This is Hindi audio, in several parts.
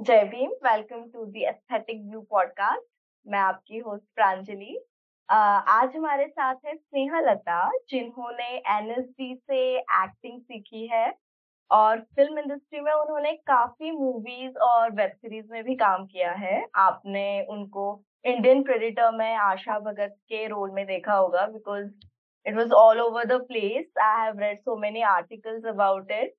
Jai Bhim welcome to the aesthetic blue podcast मैं आपकी होस्ट प्रांजलि। आज हमारे साथ है स्नेहा लता, जिन्होंने एनएसडी से एक्टिंग सीखी है और फ़िल्म इंडस्ट्री में उन्होंने काफ़ी मूवीज़ और वेब सीरीज़ में भी काम किया है। आपने उनको इंडियन प्रेडिटर में आशा भगत के रोल में देखा होगा because it was all over the place I have read so many articles about it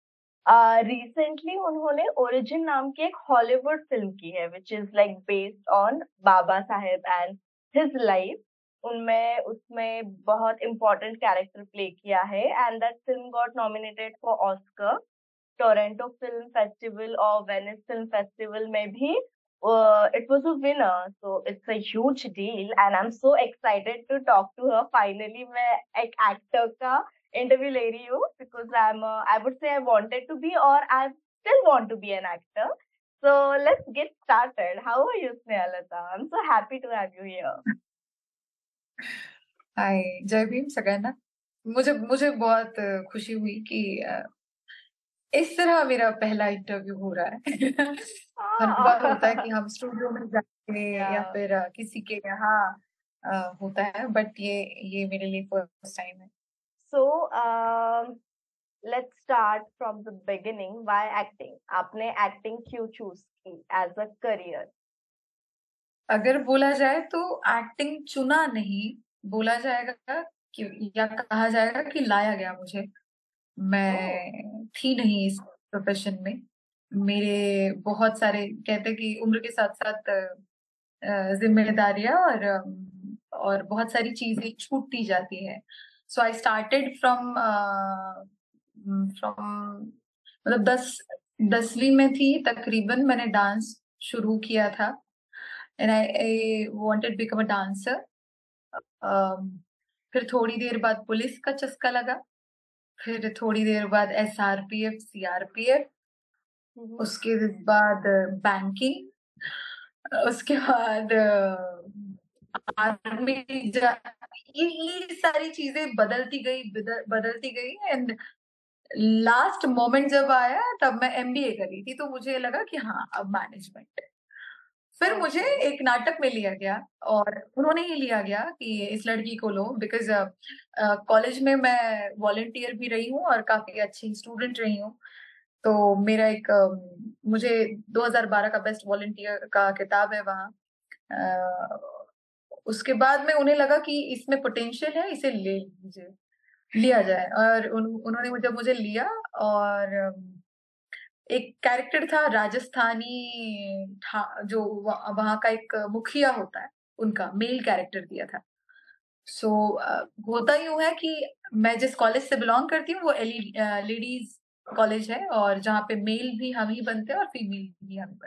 recently uh, उन्होंने ओरिजिन नाम की एक हॉलीवुड फ़िल्म की है which is like based on Baba Saheb and his life उनमें उसमें बहुत इम्पोर्टेंट कैरेक्टर प्ले किया है and that film got nominated for Oscar Toronto film festival और वेनिस फ़िल्म फेस्टिवल में भी it was a winner so it's a huge deal and I am so excited to talk to her finally मैं एक एक्टर का इंटरव्यू ले रही हूँ because I am I would say I wanted to be और I still want to be an actor so let's get started how are you स्ने so happy to have you here hi Jai Bhim Sagana मुझे मुझे बहुत खुशी हुई कि इस तरह मेरा पहला इंटरव्यू हो रहा है। हर बार होता है कि हम स्टूडियो में जाते हैं yeah. या फिर किसी के यहाँ होता है बट ये ये मेरे लिए फ़र्स्ट टाइम है। So um, let's start from the beginning. Why acting? आपने एक्टिंग क्यों चूज़ की एज अ करियर अगर बोला जाए तो एक्टिंग चुना नहीं बोला जाएगा कि या कहा जाएगा कि लाया गया मुझे। मैं थी नहीं इस प्रोफेशन में। मेरे बहुत सारे कहते कि उम्र के साथ साथ जिम्मेदारियाँ और और बहुत सारी चीज़ें छूटती जाती है। So I started from from मतलब दस दसवीं में थी तकरीबन मैंने डांस शुरू किया था। And I wanted become a dancer फिर थोड़ी देर बाद पुलिस का चस्का लगा। फिर थोड़ी देर बाद S R P F C R P F उसके बाद बैंकिंग उसके बाद आर्मी ये ये सारी चीज़ें बदलती गई बदलती गई एंड लास्ट मोमेंट जब आया तब मैं एमबीए कर रही थी तो मुझे लगा कि हाँ अब मैनेजमेंट फिर मुझे एक नाटक में लिया गया और उन्होंने ही लिया गया कि इस लड़की को लो बिकॉज़ कॉलेज में मैं वॉलेंटियर भी रही हूँ और काफ़ी अच्छी स्टूडेंट रही हूँ। तो मेरा एक मुझे 2012 का बेस्ट वॉलेंटियर का किताब है वहाँ। उसके बाद में उन्हें लगा कि इसमें पोटेंशियल है इसे ले लीजिए लिया जाए। और उन, उन्होंने जब मुझे लिया और एक कैरेक्टर था राजस्थानी था, जो वहाँ का एक मुखिया होता है उनका मेल कैरेक्टर दिया था। सो so, होता यूँ है कि मैं जिस कॉलेज से बिलोंग करती हूँ वो लेडीज़ कॉलेज है और जहाँ पे मेल भी हम ही बनते हैं और फीमेल भी हम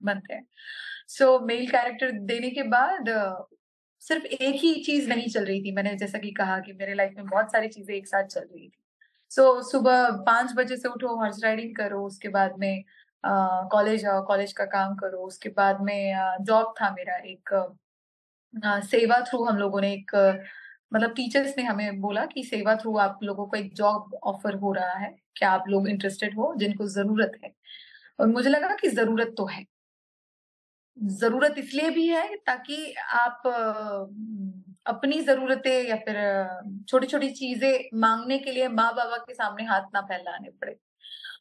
बनते हैं। सो मेल कैरेक्टर देने के बाद सिर्फ़ एक ही चीज़ नहीं चल रही थी। मैंने जैसा कि कहा कि मेरे लाइफ में बहुत सारी चीज़ें एक साथ चल रही थी। सो so, सुबह पाँच बजे से उठो हॉर्स राइडिंग करो उसके बाद में कॉलेज जाओ कॉलेज का काम करो उसके बाद में जॉब था मेरा एक आ, सेवा थ्रू हम लोगों ने एक मतलब टीचर्स ने हमें बोला कि सेवा थ्रू आप लोगों को एक जॉब ऑफ़र हो रहा है क्या आप लोग इंटरेस्टेड हो जिनको ज़रूरत है। और मुझे लगा कि ज़रूरत तो है। ज़रूरत इसलिए भी है ताकि आप अपनी जरूरतें या फिर छोटी छोटी चीज़ें मांगने के लिए माँ बाबा के सामने हाथ ना फैलाने पड़े।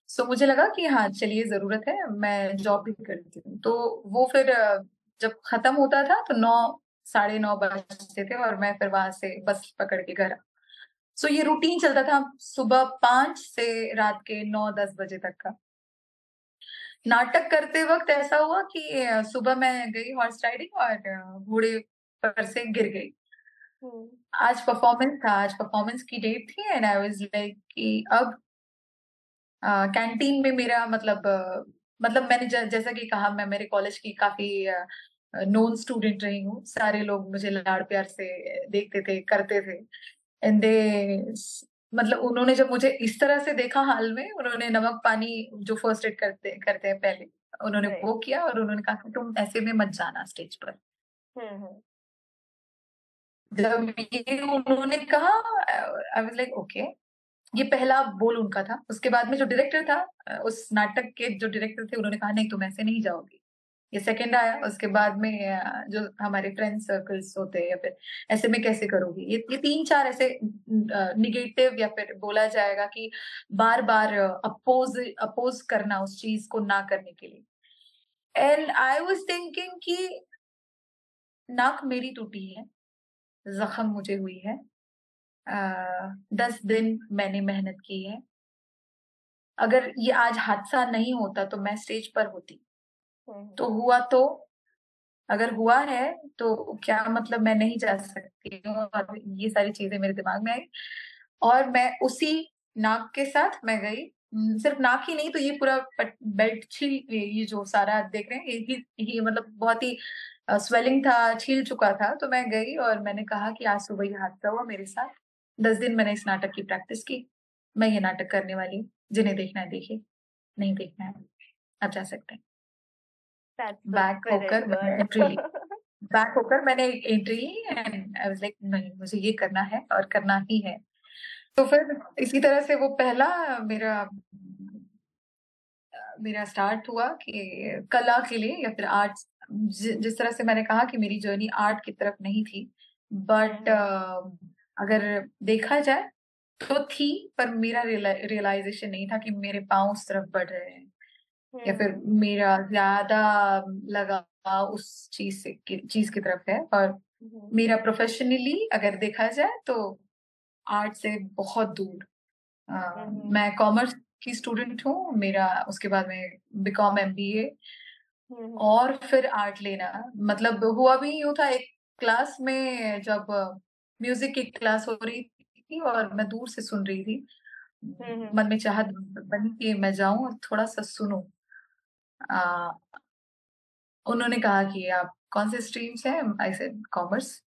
सो so, मुझे लगा कि हाँ चलिए ज़रूरत है मैं जॉब भी करती हूँ। तो वो फिर जब खत्म होता था तो नौ साढ़े नौ बजते थे और मैं फिर वहाँ से बस पकड़ के घर सो so, ये रूटीन चलता था सुबह पाँच से रात के नौ दस बजे तक का। नाटक करते वक्त ऐसा हुआ कि सुबह मैं गई हॉर्स राइडिंग और घोड़े पर से गिर गई। हम्म। आज परफॉर्मेंस था आज परफॉर्मेंस की डेट थी एंड आई वाज लाइक कि अब कैंटीन में मेरा मतलब मतलब मैंने ज, जैसा कि कहा मैं मेरे कॉलेज की काफ़ी नोन स्टूडेंट रही हूँ। सारे लोग मुझे लाड़ प्यार से देखते थे करते थे। एंड दे मतलब उन्होंने जब मुझे इस तरह से देखा हाल में उन्होंने नमक पानी जो फ़र्स्ट एड करते करते हैं पहले उन्होंने वो किया और उन्होंने कहा कि तुम ऐसे में मत जाना स्टेज पर। जब ये उन्होंने कहा आई वाज लाइक ओके ये पहला बोल उनका था। उसके बाद में जो डायरेक्टर था उस नाटक के जो डायरेक्टर थे उन्होंने कहा नहीं तुम ऐसे नहीं जाओगी। ये सेकंड आया, उसके बाद में जो हमारे फ्रेंड सर्कल्स होते हैं या फिर ऐसे में कैसे करोगी? ये ये तीन चार ऐसे निगेटिव या फिर बोला जाएगा कि बार बार अपोज अपोज करना उस चीज़ को ना करने के लिए। एंड आई वॉज़ थिंकिंग कि नाक मेरी टूटी है, जख्म मुझे हुई है दस दिन मैंने मेहनत की है। अगर ये आज हादसा नहीं होता तो मैं स्टेज पर होती। तो हुआ तो अगर हुआ है तो क्या मतलब मैं नहीं जा सकती हूँ? और ये सारी चीज़ें मेरे दिमाग में आई। और मैं उसी नाक के साथ मैं गई। सिर्फ़ नाक ही नहीं तो ये पूरा बेल्ट छील ये जो सारा देख रहे हैं ये, ये मतलब बहुत ही स्वेलिंग था छील चुका था। तो मैं गई और मैंने कहा कि आज सुबह ये हादसा हुआ मेरे साथ। दस दिन मैंने इस नाटक की प्रैक्टिस की। मैं ये नाटक करने वाली हूँ। जिन्हें देखना है देखिए। नहीं देखना है आप जा सकते हैं। बैक होकर एंट्री बैक होकर मैंने entry and I was like नहीं मुझे ये करना है और करना ही है. तो फिर इसी तरह से वो पहला मेरा मेरा स्टार्ट हुआ कि कला के लिए या फिर आर्ट जिस तरह से मैंने कहा कि मेरी जर्नी आर्ट की तरफ़ नहीं थी बट uh, अगर देखा जाए तो थी पर मेरा रियलाइजेशन नहीं था कि मेरे पाँव उस तरफ़ बढ़ रहे हैं। या फिर हम्म। मेरा ज़्यादा लगाव उस चीज़ से चीज़ की तरफ़ है और हम्म। मेरा प्रोफेशनली अगर देखा जाए तो आर्ट से बहुत दूर हम्म। मैं कॉमर्स की स्टूडेंट हूँ मेरा उसके बाद में बीकॉम एम बी ए और फिर आर्ट लेना मतलब हुआ भी यूँ था एक क्लास में जब म्यूज़िक की क्लास हो रही थी और मैं दूर से सुन रही थी मन में चाहत बनी कि मैं जाऊँ और थोड़ा सा सुनूं आ, उन्होंने कहा कि आप कौन से स्ट्रीम से हैं? आई से कॉमर्स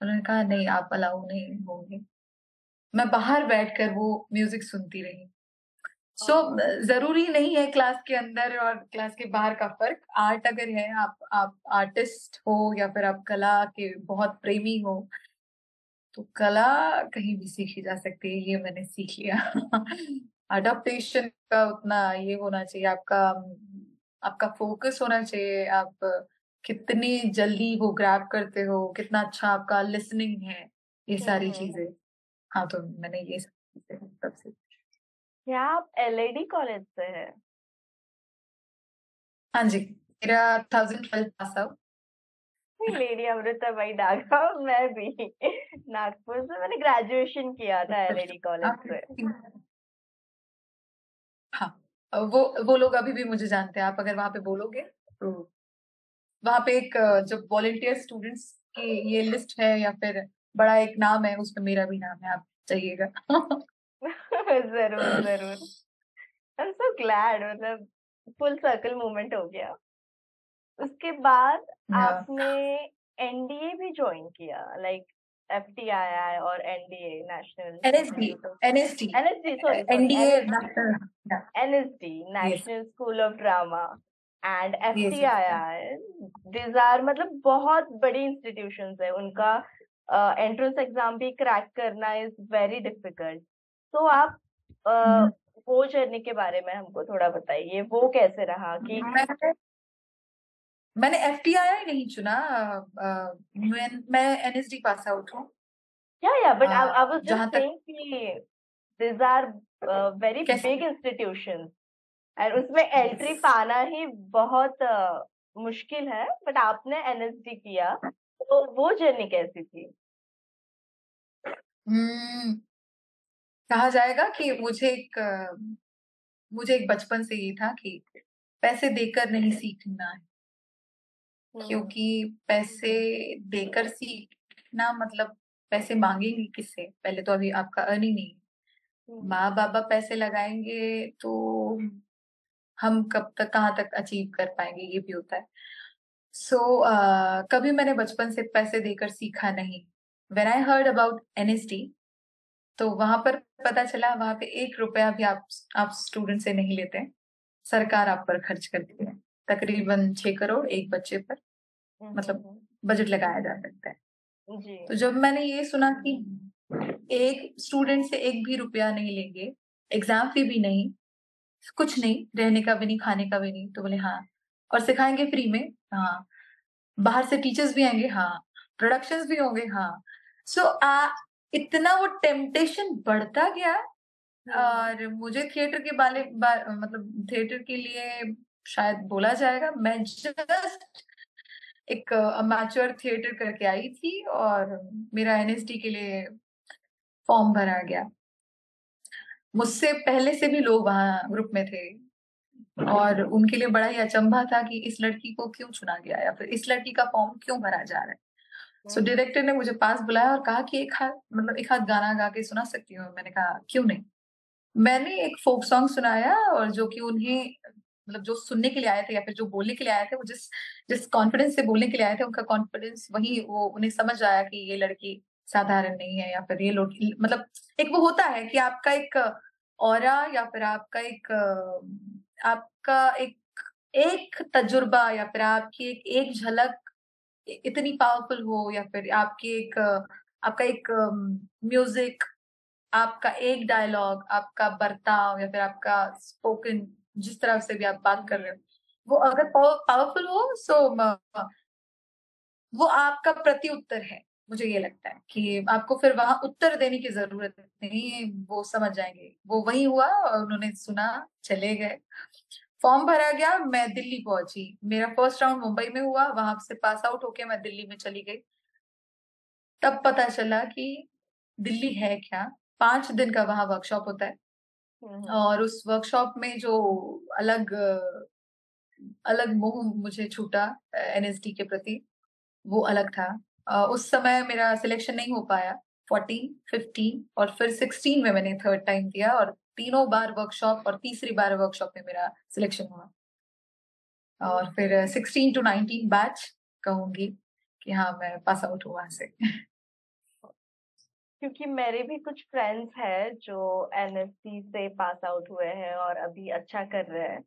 उन्होंने कहा नहीं आप अलाउ नहीं होंगे. मैं बाहर बैठकर वो म्यूज़िक सुनती रही। सो so, ज़रूरी नहीं है क्लास के अंदर और क्लास के बाहर का फ़र्क। आर्ट अगर है आप आप आर्टिस्ट हो या फिर आप कला के बहुत प्रेमी हो तो कला कहीं भी सीखी जा सकती है ये मैंने सीख लिया। अडोप्टेशन का उतना ये होना चाहिए आपका आपका फोकस होना चाहिए आप कितनी जल्दी वो ग्रैप करते हो कितना अच्छा आपका लिसनिंग है ये सारी चीज़ें। हाँ तो मैंने ये सबसे। क्या आप एलआईडी कॉलेज से है? हाँ जी मेरा thousand twelve pass out lady Amrita Bai Daga मैं भी। नागपुर से मैंने ग्रेजुएशन किया था एलआईडी कॉलेज से। हाँ। वो वो लोग अभी भी मुझे जानते हैं। आप अगर वहाँ पे बोलोगे तो। वहाँ पे एक जो वॉलेंटियर स्टूडेंट्स की ये लिस्ट है या फिर बड़ा एक नाम है उसमें मेरा भी नाम है आप चाहिएगा ज़रूर ज़रूर। आई एम सो ग्लैड मतलब फुल सर्कल मोमेंट हो गया। उसके बाद आपने एनडीए भी ज्वाइन किया लाइक टी आई आई और NDA national NSD NSD NSD sorry NDA NSD national school of drama and F T I I this are मतलब बहुत बड़ी इंस्टीट्यूशन है। उनका एंट्रेंस uh, एग्ज़ाम भी क्रैक करना इज़ वेरी डिफ़िकल्ट तो आप uh, वो जर्नी के बारे में हमको थोड़ा बताइए। वो कैसे रहा कि मैंने एफ़ टी आई नहीं चुना मैं, मैं एनएसडी पास आउट हूँ। या या but I was just saying कि this are very big institutions and उसमें एंट्री पाना ही बहुत uh, मुश्किल है बट आपने एनएसडी किया तो वो जर्नी कैसी थी? hmm, कहा जाएगा कि मुझे एक मुझे एक बचपन से ये था कि पैसे देकर नहीं सीखना है। क्योंकि पैसे देकर सीखना मतलब पैसे मांगेंगे किससे? पहले तो अभी आपका अर्निंग नहीं माँ बाबा पैसे लगाएँगे तो हम कब तक कहाँ तक अचीव कर पाएँगे ये भी होता है। सो so, uh, कभी मैंने बचपन से पैसे देकर सीखा नहीं। When I heard about NSD तो वहाँ पर पता चला वहाँ पे एक रुपया भी आप आप स्टूडेंट से नहीं लेते। सरकार आप पर खर्च करती है। तकरीबन छह करोड़ एक बच्चे पर मतलब बजट लगाया जा सकता है। जी। तो जब मैंने ये सुना कि एक स्टूडेंट से एक भी रुपया नहीं लेंगे एग्ज़ाम फ़ी भी नहीं कुछ नहीं रहने का भी नहीं खाने का भी नहीं तो बोले हाँ। और सिखाएँगे फ्री में? हाँ। बाहर से टीचर्स भी आएँगे? हाँ। प्रोडक्शंस भी होंगे? हाँ। सो so, आ, इतना वो टेम्पटेशन बढ़ता गया हम्म। और मुझे थिएटर के बारे बा, मतलब थिएटर के लिए शायद बोला जाएगा मैं जस्ट एक अमेचर थिएटर करके आई थी और मेरा एनएसडी के लिए फॉर्म भरा गया। मुझसे पहले से भी लोग वहाँ ग्रुप में थे और उनके लिए बड़ा ही अचंभा था कि इस लड़की को क्यों चुना गया या फिर इस लड़की का फॉर्म क्यों भरा जा रहा है। सो so, डायरेक्टर ने मुझे पास बुलाया और कहा कि एक हाथ मतलब एक हाथ गाना गा के सुना सकती हूँ। मैंने कहा क्यों नहीं? मैंने एक फोक सॉन्ग सुनाया और जो कि उन्हें मतलब जो सुनने के लिए आए थे या फिर जो बोलने के लिए आए थे, वो जिस जिस कॉन्फिडेंस से बोलने के लिए आए थे, उनका कॉन्फिडेंस वही, वो उन्हें समझ आया कि ये लड़की साधारण नहीं है या फिर ये लोग मतलब एक वो होता है कि आपका एक और या फिर आपका एक आपका एक एक तजुर्बा या फिर आपकी एक एक झलक इतनी पावरफुल हो या फिर आपकी एक, आपका एक म्यूज़िक आपका एक डायलॉग आपका बर्ताव या फिर आपका स्पोकन जिस तरह से भी आप बात कर रहे हो। वो अगर पावरफुल हो सो वो आपका प्रति उत्तर है, मुझे ये लगता है कि आपको फिर वहाँ उत्तर देने की ज़रूरत नहीं, वो समझ जाएँगे। वो वही हुआ और उन्होंने सुना, चले गए। फॉर्म भरा गया, मैं दिल्ली पहुँची। मेरा फ़र्स्ट राउंड मुंबई में हुआ, वहाँ से पास आउट होके मैं दिल्ली में चली गई। तब पता चला कि दिल्ली है क्या? पाँच दिन का वहाँ वर्कशॉप होता है। और उस वर्कशॉप में जो अलग अलग मोह मुझे छूटा एनएसडी के प्रति वो अलग था। उस समय मेरा सिलेक्शन नहीं हो पाया। फोर्टीन फिफ्टीन और फिर सिक्सटीन में मैंने थर्ड टाइम दिया और तीनों बार वर्कशॉप और तीसरी बार वर्कशॉप में मेरा सिलेक्शन हुआ। और फिर सिक्सटीन टू नाइनटीन बैच कहूँगी कि हाँ मैं पास आउट हुआ से। क्योंकि मेरे भी कुछ फ्रेंड्स हैं जो एनएससी से पास आउट हुए हैं और अभी अच्छा कर रहे हैं।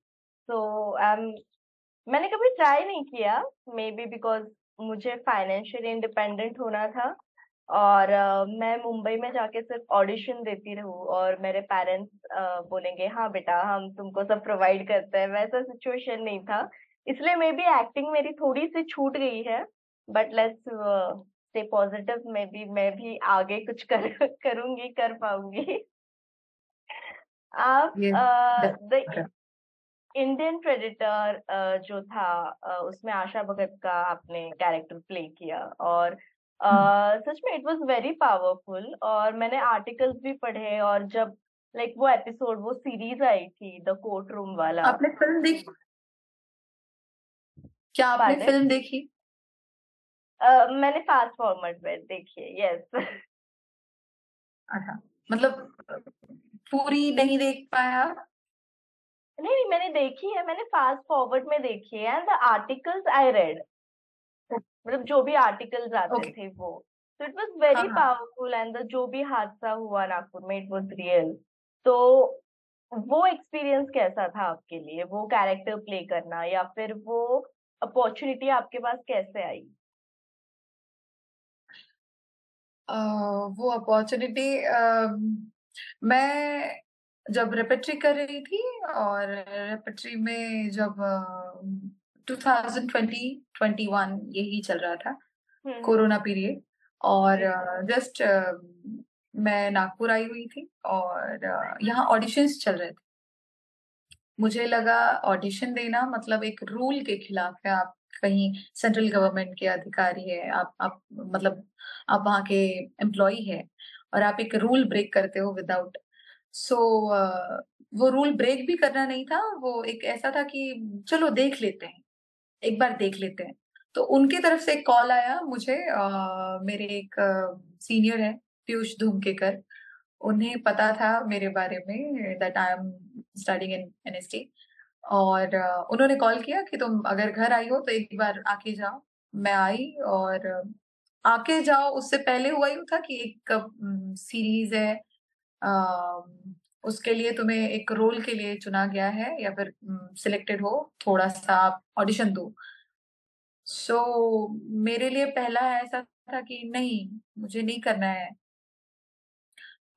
तो so, um, मैंने कभी ट्राई नहीं किया मे बी बिकॉज़ मुझे फाइनेंशियली इंडिपेंडेंट होना था और uh, मैं मुंबई में जाके सिर्फ़ ऑडिशन देती रहूँ और मेरे पेरेंट्स uh, बोलेंगे हाँ बेटा हम तुमको सब प्रोवाइड करते हैं। वैसा सिचुएशन नहीं था। इसलिए मे बी एक्टिंग मेरी थोड़ी सी छूट गई है बट लेट्स स्टे पॉजिटिव में भी मैं भी आगे कुछ कर करूँगी कर पाऊँगी। आप द इंडियन प्रेडिटर जो था uh, उसमें आशा भगत का आपने कैरेक्टर प्ले किया और सच में इट वाज वेरी पावरफुल और मैंने आर्टिकल्स भी पढ़े और जब लाइक like, वो एपिसोड वो सीरीज़ आई थी द कोर्ट रूम वाला। आपने फ़िल्म देखी? क्या आपने फ़िल्म देखी? Uh, मैंने फास्ट फॉर्मेट में देखी है यस अच्छा मतलब पूरी नहीं देख पाया? नहीं नहीं मैंने देखी है मैंने फास्ट फॉरवर्ड में देखी है and the articles I read मतलब जो भी आर्टिकल्स आते okay. थे वो। तो it was very powerful and जो भी हादसा हुआ नागपुर में इट वाज रियल तो वो एक्सपीरियंस कैसा था आपके लिए? वो कैरेक्टर प्ले करना या फिर वो अपॉर्चुनिटी आपके पास कैसे आई? वो अपॉर्चुनिटी मैं जब रेपेट्री कर रही थी और रेपेट्री में जब two thousand twenty twenty one यही चल रहा था कोरोना पीरियड और जस्ट मैं नागपुर आई हुई थी और यहाँ ऑडिशंस चल रहे थे। मुझे लगा ऑडिशन देना मतलब एक रूल के खिलाफ है आप कहीं सेंट्रल गवर्नमेंट के अधिकारी है आप आप मतलब आप वहाँ के एम्प्लॉय है और आप एक रूल ब्रेक करते हो विदाउट सो so, वो रूल ब्रेक भी करना नहीं था वो एक ऐसा था कि चलो देख लेते हैं एक बार देख लेते हैं। तो उनकी तरफ़ से एक कॉल आया मुझे आ, मेरे एक सीनियर है पीयूष धूमकेकर। उन्हें पता था मेरे बारे में that I am studying in NST और उन्होंने कॉल किया कि तुम अगर घर आई हो तो एक बार आके जाओ। मैं आई और आके जाओ। उससे पहले हुआ ही था कि एक सीरीज़ है। आ, उसके लिए तुम्हें एक रोल के लिए चुना गया है या फिर सिलेक्टेड हो थोड़ा सा आप ऑडिशन दो। सो so, मेरे लिए पहला ऐसा था कि नहीं मुझे नहीं करना है।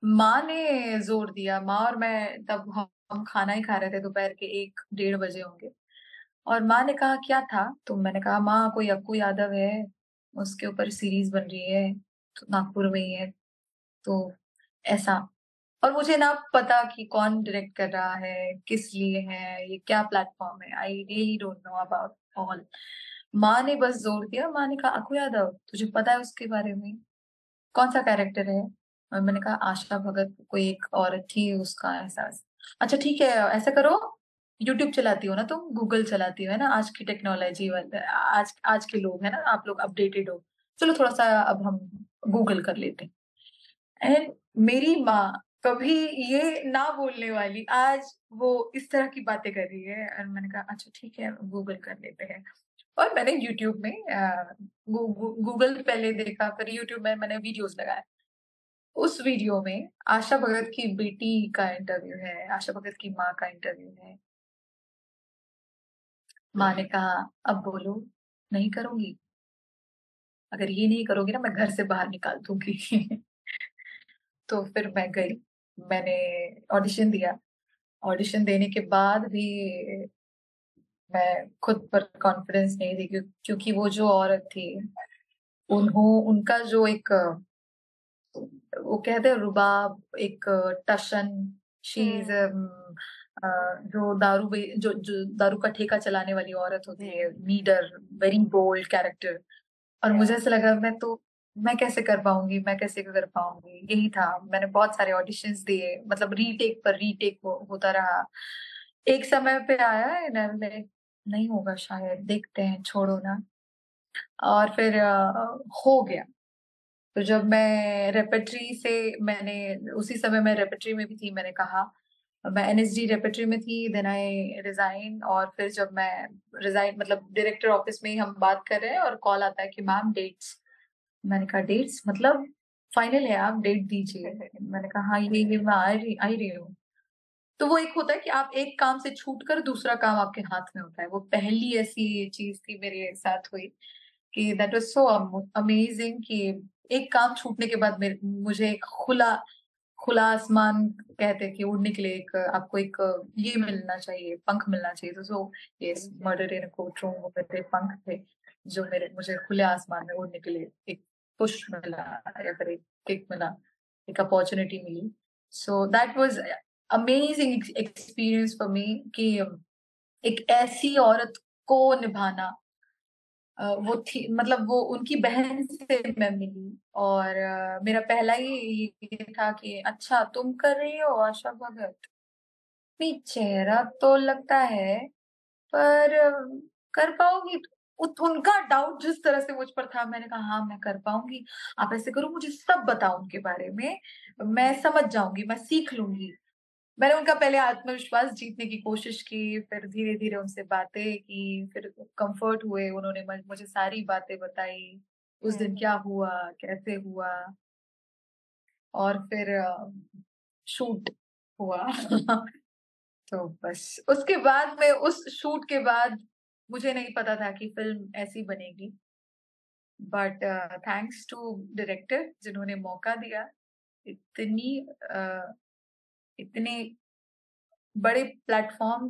माँ ने ज़ोर दिया। माँ और मैं तब हम खाना ही खा रहे थे दोपहर के एक डेढ़ बजे होंगे। और माँ ने कहा, क्या था तो मैंने कहा, माँ, कोई अक्कू यादव है? उसके ऊपर सीरीज़ बन रही है तो नागपुर में ही है तो ऐसा। और मुझे ना पता कि कौन डायरेक्ट कर रहा है, किस लिए है, ये क्या प्लेटफॉर्म है? I really don't know about all माँ ने बस ज़ोर दिया। माँ ने कहा अकु यादव, तुझे पता है उसके बारे में? कौन सा कैरेक्टर है? और मैंने कहा, आशा भगत, कोई एक औरत थी, उसका एहसास अच्छा ठीक है ऐसा करो यूट्यूब चलाती हो ना तुम गूगल चलाती हो है ना? आज की टेक्नोलॉजी आज आज के लोग है ना? आप लोग अपडेटेड हो। चलो थोड़ा सा अब हम गूगल कर लेते हैं। एंड मेरी माँ कभी ये ना बोलने वाली आज वो इस तरह की बातें कर रही है। और मैंने कहा अच्छा ठीक है गूगल कर लेते हैं। और मैंने यूट्यूब में गूगल गु, गु, पहले देखा फिर यूट्यूब में मैंने वीडियोस लगाए। उस वीडियो में आशा भगत की बेटी का इंटरव्यू है, आशा भगत की माँ का इंटरव्यू है। माँ ने कहा, अब बोलो, नहीं करूँगी? अगर ये नहीं करोगी ना, मैं घर से बाहर निकाल दूँगी। तो फिर मैं गई, मैंने ऑडिशन दिया। ऑडिशन देने के बाद भी मैं खुद पर कॉन्फिडेंस नहीं दी क्योंकि वो जो औरत थी, उन्हों, उनका जो एक वो कहते हैं रुबाब एक टशन शीज हम्म। जो दारू जो जो दारू का ठेका चलाने वाली औरत होती है नीडर वेरी बोल्ड कैरेक्टर और मुझे ऐसा लगा मैं तो मैं कैसे कर पाऊँगी मैं कैसे कर पाऊँगी? यही था मैंने बहुत सारे ऑडिशंस दिए मतलब रीटेक पर रीटेक हो, होता रहा। एक समय पे आया नहीं होगा शायद देखते हैं छोड़ो ना। और फिर आ, हो गया। तो जब मैं रेपेट्री से मैंने उसी समय मैं रेपेट्री में भी थी मैंने कहा। मैं एन एस डी रेपेट्री में थी देन आई रिजाइन और फिर जब मैं रिजाइन मतलब डायरेक्टर ऑफ़िस में ही हम बात कर रहे हैं और कॉल आता है कि मैम डेट्स मैंने कहा डेट्स मतलब फाइनल है आप डेट दीजिए. मैंने कहा हाँ ये ये मैं आ रही आ रही हूँ। तो वो एक होता है कि आप एक काम से छूट कर दूसरा काम आपके हाथ में होता है। वो पहली ऐसी चीज़ थी मेरे साथ हुई कि दैट वाज सो अमेजिंग कि एक काम छूटने के बाद मुझे एक खुला खुला आसमान कहते कि उड़ने के लिए एक, आपको एक, ये मिलना चाहिए, पंख मिलना चाहिए। तो सो ये मर्डर इन कोर्ट रूम वो मेरे पंख थे, जो मेरे, मुझे खुले आसमान में उड़ने के लिए एक पुश मिला, या फिर एक किक मिला, एक opportunity milli. So that was amazing experience for me कि एक ऐसी औरत को निभाना वो थी मतलब वो उनकी बहन से मैं मिली और मेरा पहला ही ये था कि अच्छा तुम कर रही हो, आशा भगत? नहीं, चेहरा तो लगता है, पर, कर पाओगी उनका डाउट जिस तरह से मुझ पर था, मैंने कहा हाँ मैं कर पाऊँगी। आप ऐसे करो, मुझे सब बताओ उनके बारे में। मैं समझ जाऊँगी, मैं सीख लूँगी। मैंने उनका पहले आत्मविश्वास जीतने की कोशिश की फिर धीरे धीरे उनसे बातें की फिर कंफर्ट हुए उन्होंने मुझे सारी बातें बताई उस दिन क्या हुआ कैसे हुआ? और फिर शूट हुआ। तो बस उसके बाद में उस शूट के बाद मुझे नहीं पता था कि फ़िल्म ऐसी बनेगी। बट थैंक्स टू डायरेक्टर जिन्होंने मौका दिया इतनी uh, इतने बड़े प्लेटफॉर्म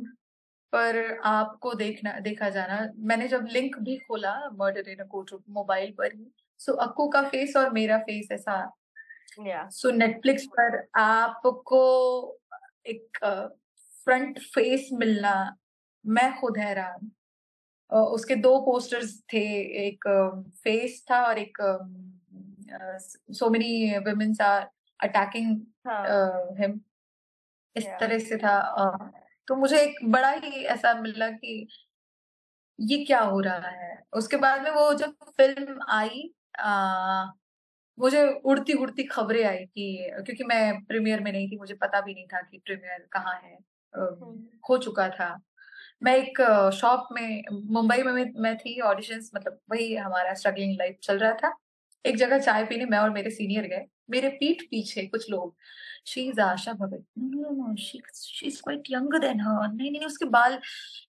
पर आपको देखना देखा जाना। मैंने जब लिंक भी खोला मर्डर इन कोर्ट मोबाइल पर ही सो अक्कू का फेस और मेरा फेस ऐसा सो. नेटफ्लिक्स पर आपको एक फ्रंट फेस मिलना मैं खुद हैरान। उसके दो पोस्टर्स थे एक फेस था और एक so many womens are attacking him. इस yeah. तरह से था तो मुझे एक बड़ा ही ऐसा मिला कि ये क्या हो रहा है उसके बाद में वो जब फ़िल्म आई आ, मुझे उड़ती उड़ती खबरें आई कि क्योंकि मैं प्रीमियर में नहीं थी मुझे पता भी नहीं था कि प्रीमियर कहाँ है। हो चुका था मैं एक शॉप में मुंबई में मैं थी ऑडिशंस मतलब वही हमारा स्ट्रगलिंग लाइफ चल रहा था एक जगह चाय पीने मैं और मेरे सीनियर गए मेरे पीठ पीछे कुछ लोग। She is Asha Bhagat no no she is quite younger than her नहीं नहीं उसके बाल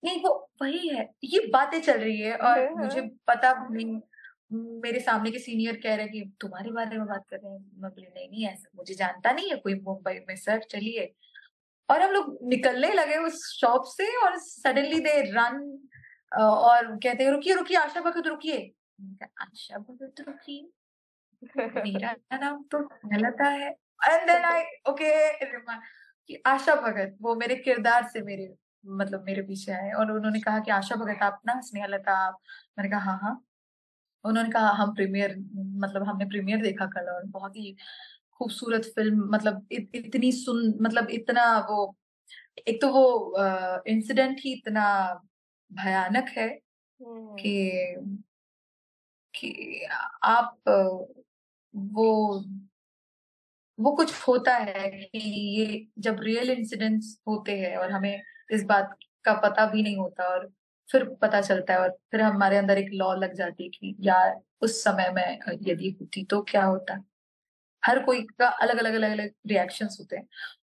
नहीं वो वही है ये बातें चल रही है और मुझे पता नहीं मेरे सामने के सीनियर कह रहे हैं कि तुम्हारे बारे में बात कर रहे हैं? मैं बोली नहीं नहीं ऐसा मुझे जानता नहीं है कोई मुंबई में सर चलिए। और हम लोग निकलने लगे उस शॉप से और सडनली दे रन और कहते हैं रुकिए रुकिए आशा भगत रुकिए। आशा भगत रुकिए? मेरा नाम तो लता है। एंड देन आई ओके कि आशा भगत वो मेरे किरदार से मेरे मतलब मेरे पीछे आए और उन्होंने कहा कि आशा भगत आप ना स्नेहा लता आप मैंने कहा हाँ हाँ उन्होंने कहा हम प्रीमियर मतलब हमने प्रीमियर देखा कल और बहुत ही खूबसूरत फ़िल्म मतलब इत, इतनी सुन मतलब इतना वो एक तो वो इंसिडेंट ही इतना भयानक है कि कि आप वो वो कुछ होता है कि ये जब रियल इंसिडेंट्स होते हैं और हमें इस बात का पता भी नहीं होता और फिर पता चलता है और फिर हमारे अंदर एक लॉ लग जाती है कि यार, उस समय में यदि होती तो क्या होता। हर कोई का अलग अलग अलग अलग रिएक्शंस होते हैं।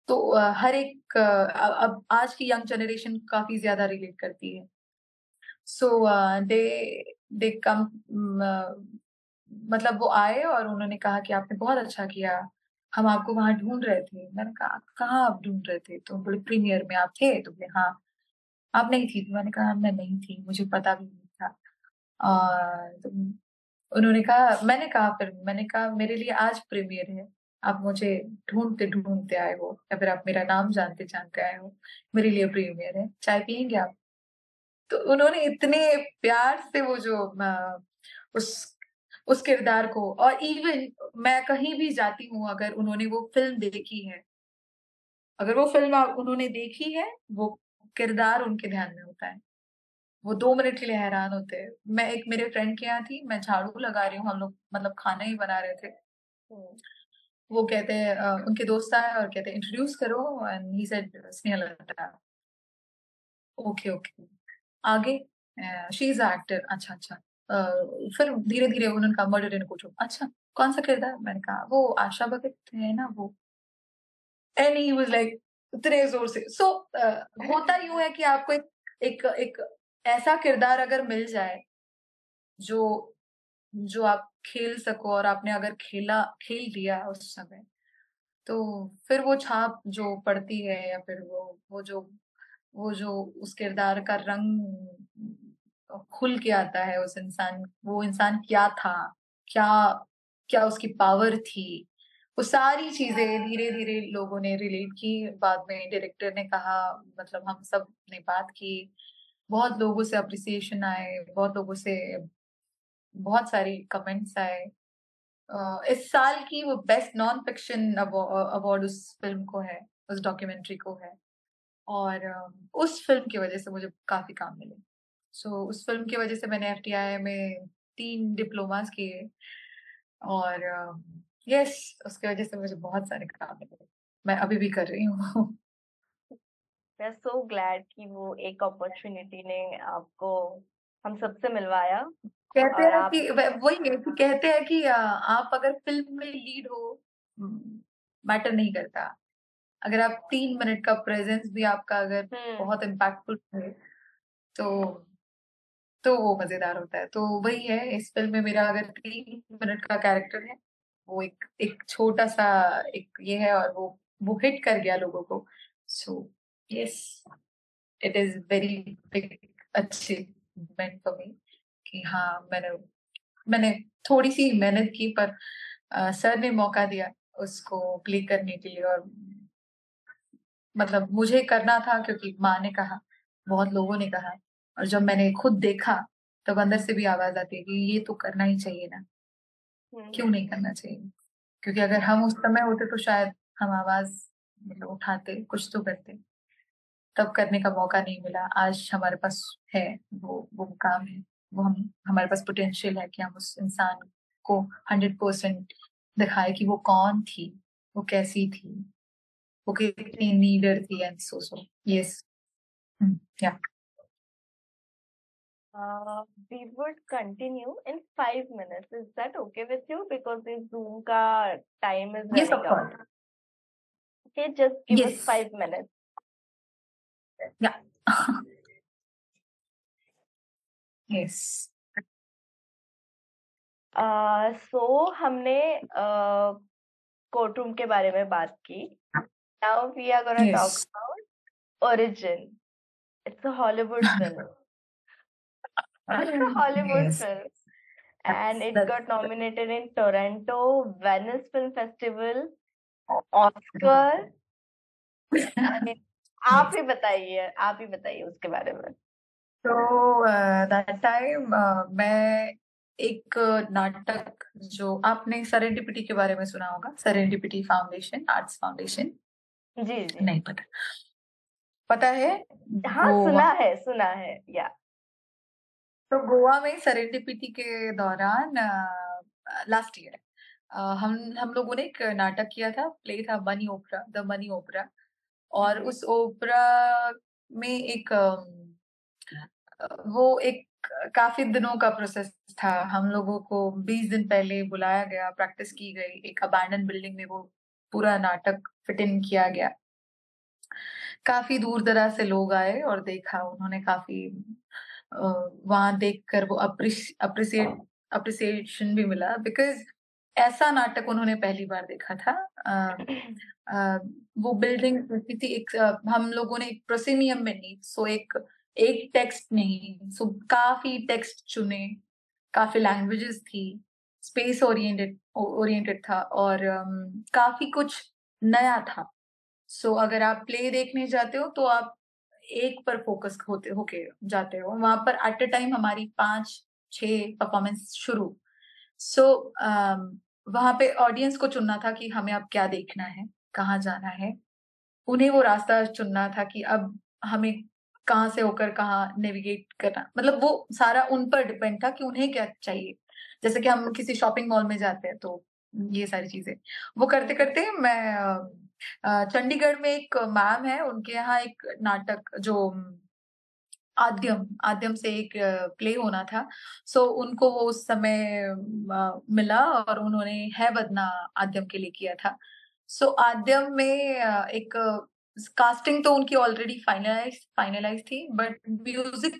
तो हर एक अब आज की यंग जनरेशन काफ़ी ज़्यादा रिलेट करती है। सो दे दे कम मतलब वो आए और उन्होंने कहा कि आपने बहुत अच्छा किया, हम आपको वहाँ ढूंढ रहे थे। मैंने कहा कहाँ आप ढूंढ रहे थे? तो बोले प्रीमियर में आप थे? तो बोले हाँ आप नहीं थी। तो मैंने कहा, मैं नहीं थी, मुझे पता भी नहीं था। और तो उन्होंने कहा, मैंने कहा फिर, मैंने कहा, मेरे लिए आज प्रीमियर है। आप मुझे ढूंढते ढूंढते आए हो, या फिर आप मेरा नाम जानते जानते आए हो, मेरे लिए प्रीमियर है। चाय पियेंगे आप? तो उन्होंने इतने प्यार से वो जो उस उस किरदार को। और इवन मैं कहीं भी जाती हूँ, अगर उन्होंने वो फ़िल्म देखी है, अगर वो फ़िल्म उन्होंने देखी है, वो किरदार उनके ध्यान में होता है। वो दो मिनट के लिए हैरान होते हैं। मैं एक, मेरे फ्रेंड के यहाँ थी, मैं झाड़ू लगा रही हूँ, हम लोग मतलब खाना ही बना रहे थे। वो कहते हैं उनके दोस्त आए और कहते हैं इंट्रोड्यूस करो and he said Sneha Lata okay okay आगे शी इज़ एक्टर अच्छा अच्छा। फिर धीरे धीरे उन्होंने कहा मर्डर इन कोर्ट अच्छा कौन सा किरदार? मैंने कहा वो आशा भगत है ना वो। एंड ही वाज लाइक इतने ज़ोर से। सो so, uh, होता यूँ है कि आपको एक एक एक ऐसा किरदार अगर मिल जाए जो जो आप खेल सको और आपने अगर खेला खेल लिया उस समय तो फिर वो छाप जो पड़ती है या फिर वो वो जो वो जो उस किरदार का रंग खुल के आता है उस इंसान, वो इंसान क्या था? क्या क्या उसकी पावर थी? वो सारी चीज़ें धीरे धीरे लोगों ने रिलेट की। बाद में डायरेक्टर ने कहा मतलब हम सबने बात की। बहुत लोगों से अप्रिसिएशन आए, बहुत लोगों से बहुत सारी कमेंट्स आए। इस साल की वो बेस्ट नॉन फिक्शन अवार्ड उस फ़िल्म को है, उस डॉक्यूमेंट्री को है। और उस फ़िल्म की वजह से मुझे काफ़ी काम मिले। सो so, उस फ़िल्म की वजह से मैंने एफ़ में तीन डिप्लोमास किए और यस उसकी वजह से मुझे बहुत सारे काम मिले। मैं अभी भी कर रही हूँ। मैं सो ग्लैड कि वो एक अपॉर्चुनिटी ने आपको हम सबसे मिलवाया कहते हैं आप... कि वही है कि कहते हैं कि आप अगर फ़िल्म में लीड हो मैटर नहीं करता। अगर आप तीन मिनट का प्रेजेंस भी आपका अगर बहुत इम्पैक्टफुल है तो तो वो मज़ेदार होता है। तो वही है इस फ़िल्म में मेरा अगर तीन मिनट का कैरेक्टर है वो एक एक छोटा सा एक ये है और वो वो हिट कर गया लोगों को। So yes it is very big achievement for me कि हाँ मैंने मैंने थोड़ी सी मेहनत की पर आ, सर ने मौका दिया उसको प्ले करने के लिए और मतलब मुझे करना था क्योंकि माँ ने कहा बहुत लोगों ने कहा। और जब मैंने खुद देखा तब अंदर से भी आवाज़ आती है कि ये तो करना ही चाहिए ना। क्यों नहीं करना चाहिए? क्योंकि अगर हम उस समय होते तो शायद हम आवाज़ मतलब उठाते कुछ तो करते। तब करने का मौका नहीं मिला। आज हमारे पास है वो वो काम है। वो हम हमारे पास पोटेंशियल है कि हम उस इंसान को हंड्रेड परसेंट दिखाए कि वो कौन थी वो कैसी थी। वो कितनी नीडर थी and so so yes yeah Uh, we would continue in five minutes. Is that okay with you? Because this Zoom ka time is yes, of course. Okay, just give yes. us five minutes. Yeah. yes. So हमने कोर्ट रूम के बारे में बात की now we are gonna talk about origin it's a Hollywood film Hollywood film and it that's got nominated in Toronto, Venice Film Festival, Oscar. आप ही बताइए आप ही बताइए उसके बारे में। तो दैट टाइम मैं एक नाटक जो आपने सरेंडिपिटी के बारे में सुना होगा सरेंडिपिटी फाउंडेशन आर्ट्स फाउंडेशन जी जी। नहीं पता। पता है हाँ सुना है सुना है या। तो गोवा में सरेंडिपिटी के दौरान लास्ट ईयर हम हम लोगों ने एक नाटक किया था प्ले था money opera the money opera और उस ओपरा में एक वो एक काफ़ी दिनों का प्रोसेस था। हम लोगों को 20 दिन पहले बुलाया गया प्रैक्टिस की गई एक अबैंडन बिल्डिंग में वो पूरा नाटक फिट इन किया गया। काफ़ी दूर दराज से लोग आए और देखा उन्होंने काफ़ी वहाँ देखकर वो अप्रिसिएट अप्रिसिएशन भी मिला बिकॉज़ ऐसा नाटक उन्होंने पहली बार देखा था। आ, आ, वो बिल्डिंग थी एक हम लोगों ने एक प्रोसीनियम में नहीं सो एक एक टेक्स्ट नहीं सो काफ़ी टेक्स्ट चुने काफ़ी लैंग्वेजेस थी स्पेस ओरिएंटेड ओरिएंटेड था और um, काफ़ी कुछ नया था। सो so, अगर आप प्ले देखने जाते हो तो आप एक पर फोकस होते होके जाते हो। वहाँ पर एट अ टाइम हमारी पाँच छह परफॉर्मेंस शुरू। सो so, um, वहाँ पे ऑडियंस को चुनना था कि हमें अब क्या देखना है कहाँ जाना है। उन्हें वो रास्ता चुनना था कि अब हमें कहाँ से होकर कहाँ नेविगेट करना। मतलब वो सारा उन पर डिपेंड था कि उन्हें क्या चाहिए। जैसे कि हम किसी शॉपिंग मॉल में जाते हैं तो ये सारी चीज़ें। वो करते करते मैं चंडीगढ़ में एक मैम है उनके यहाँ एक नाटक जो आद्यम आद्यम से एक प्ले होना था। सो so, उनको वो उस समय मिला और उन्होंने है बदना आद्यम के लिए किया था। सो so, आद्यम में एक कास्टिंग तो उनकी ऑलरेडी फाइनलाइज फाइनलाइज थी बट म्यूज़िक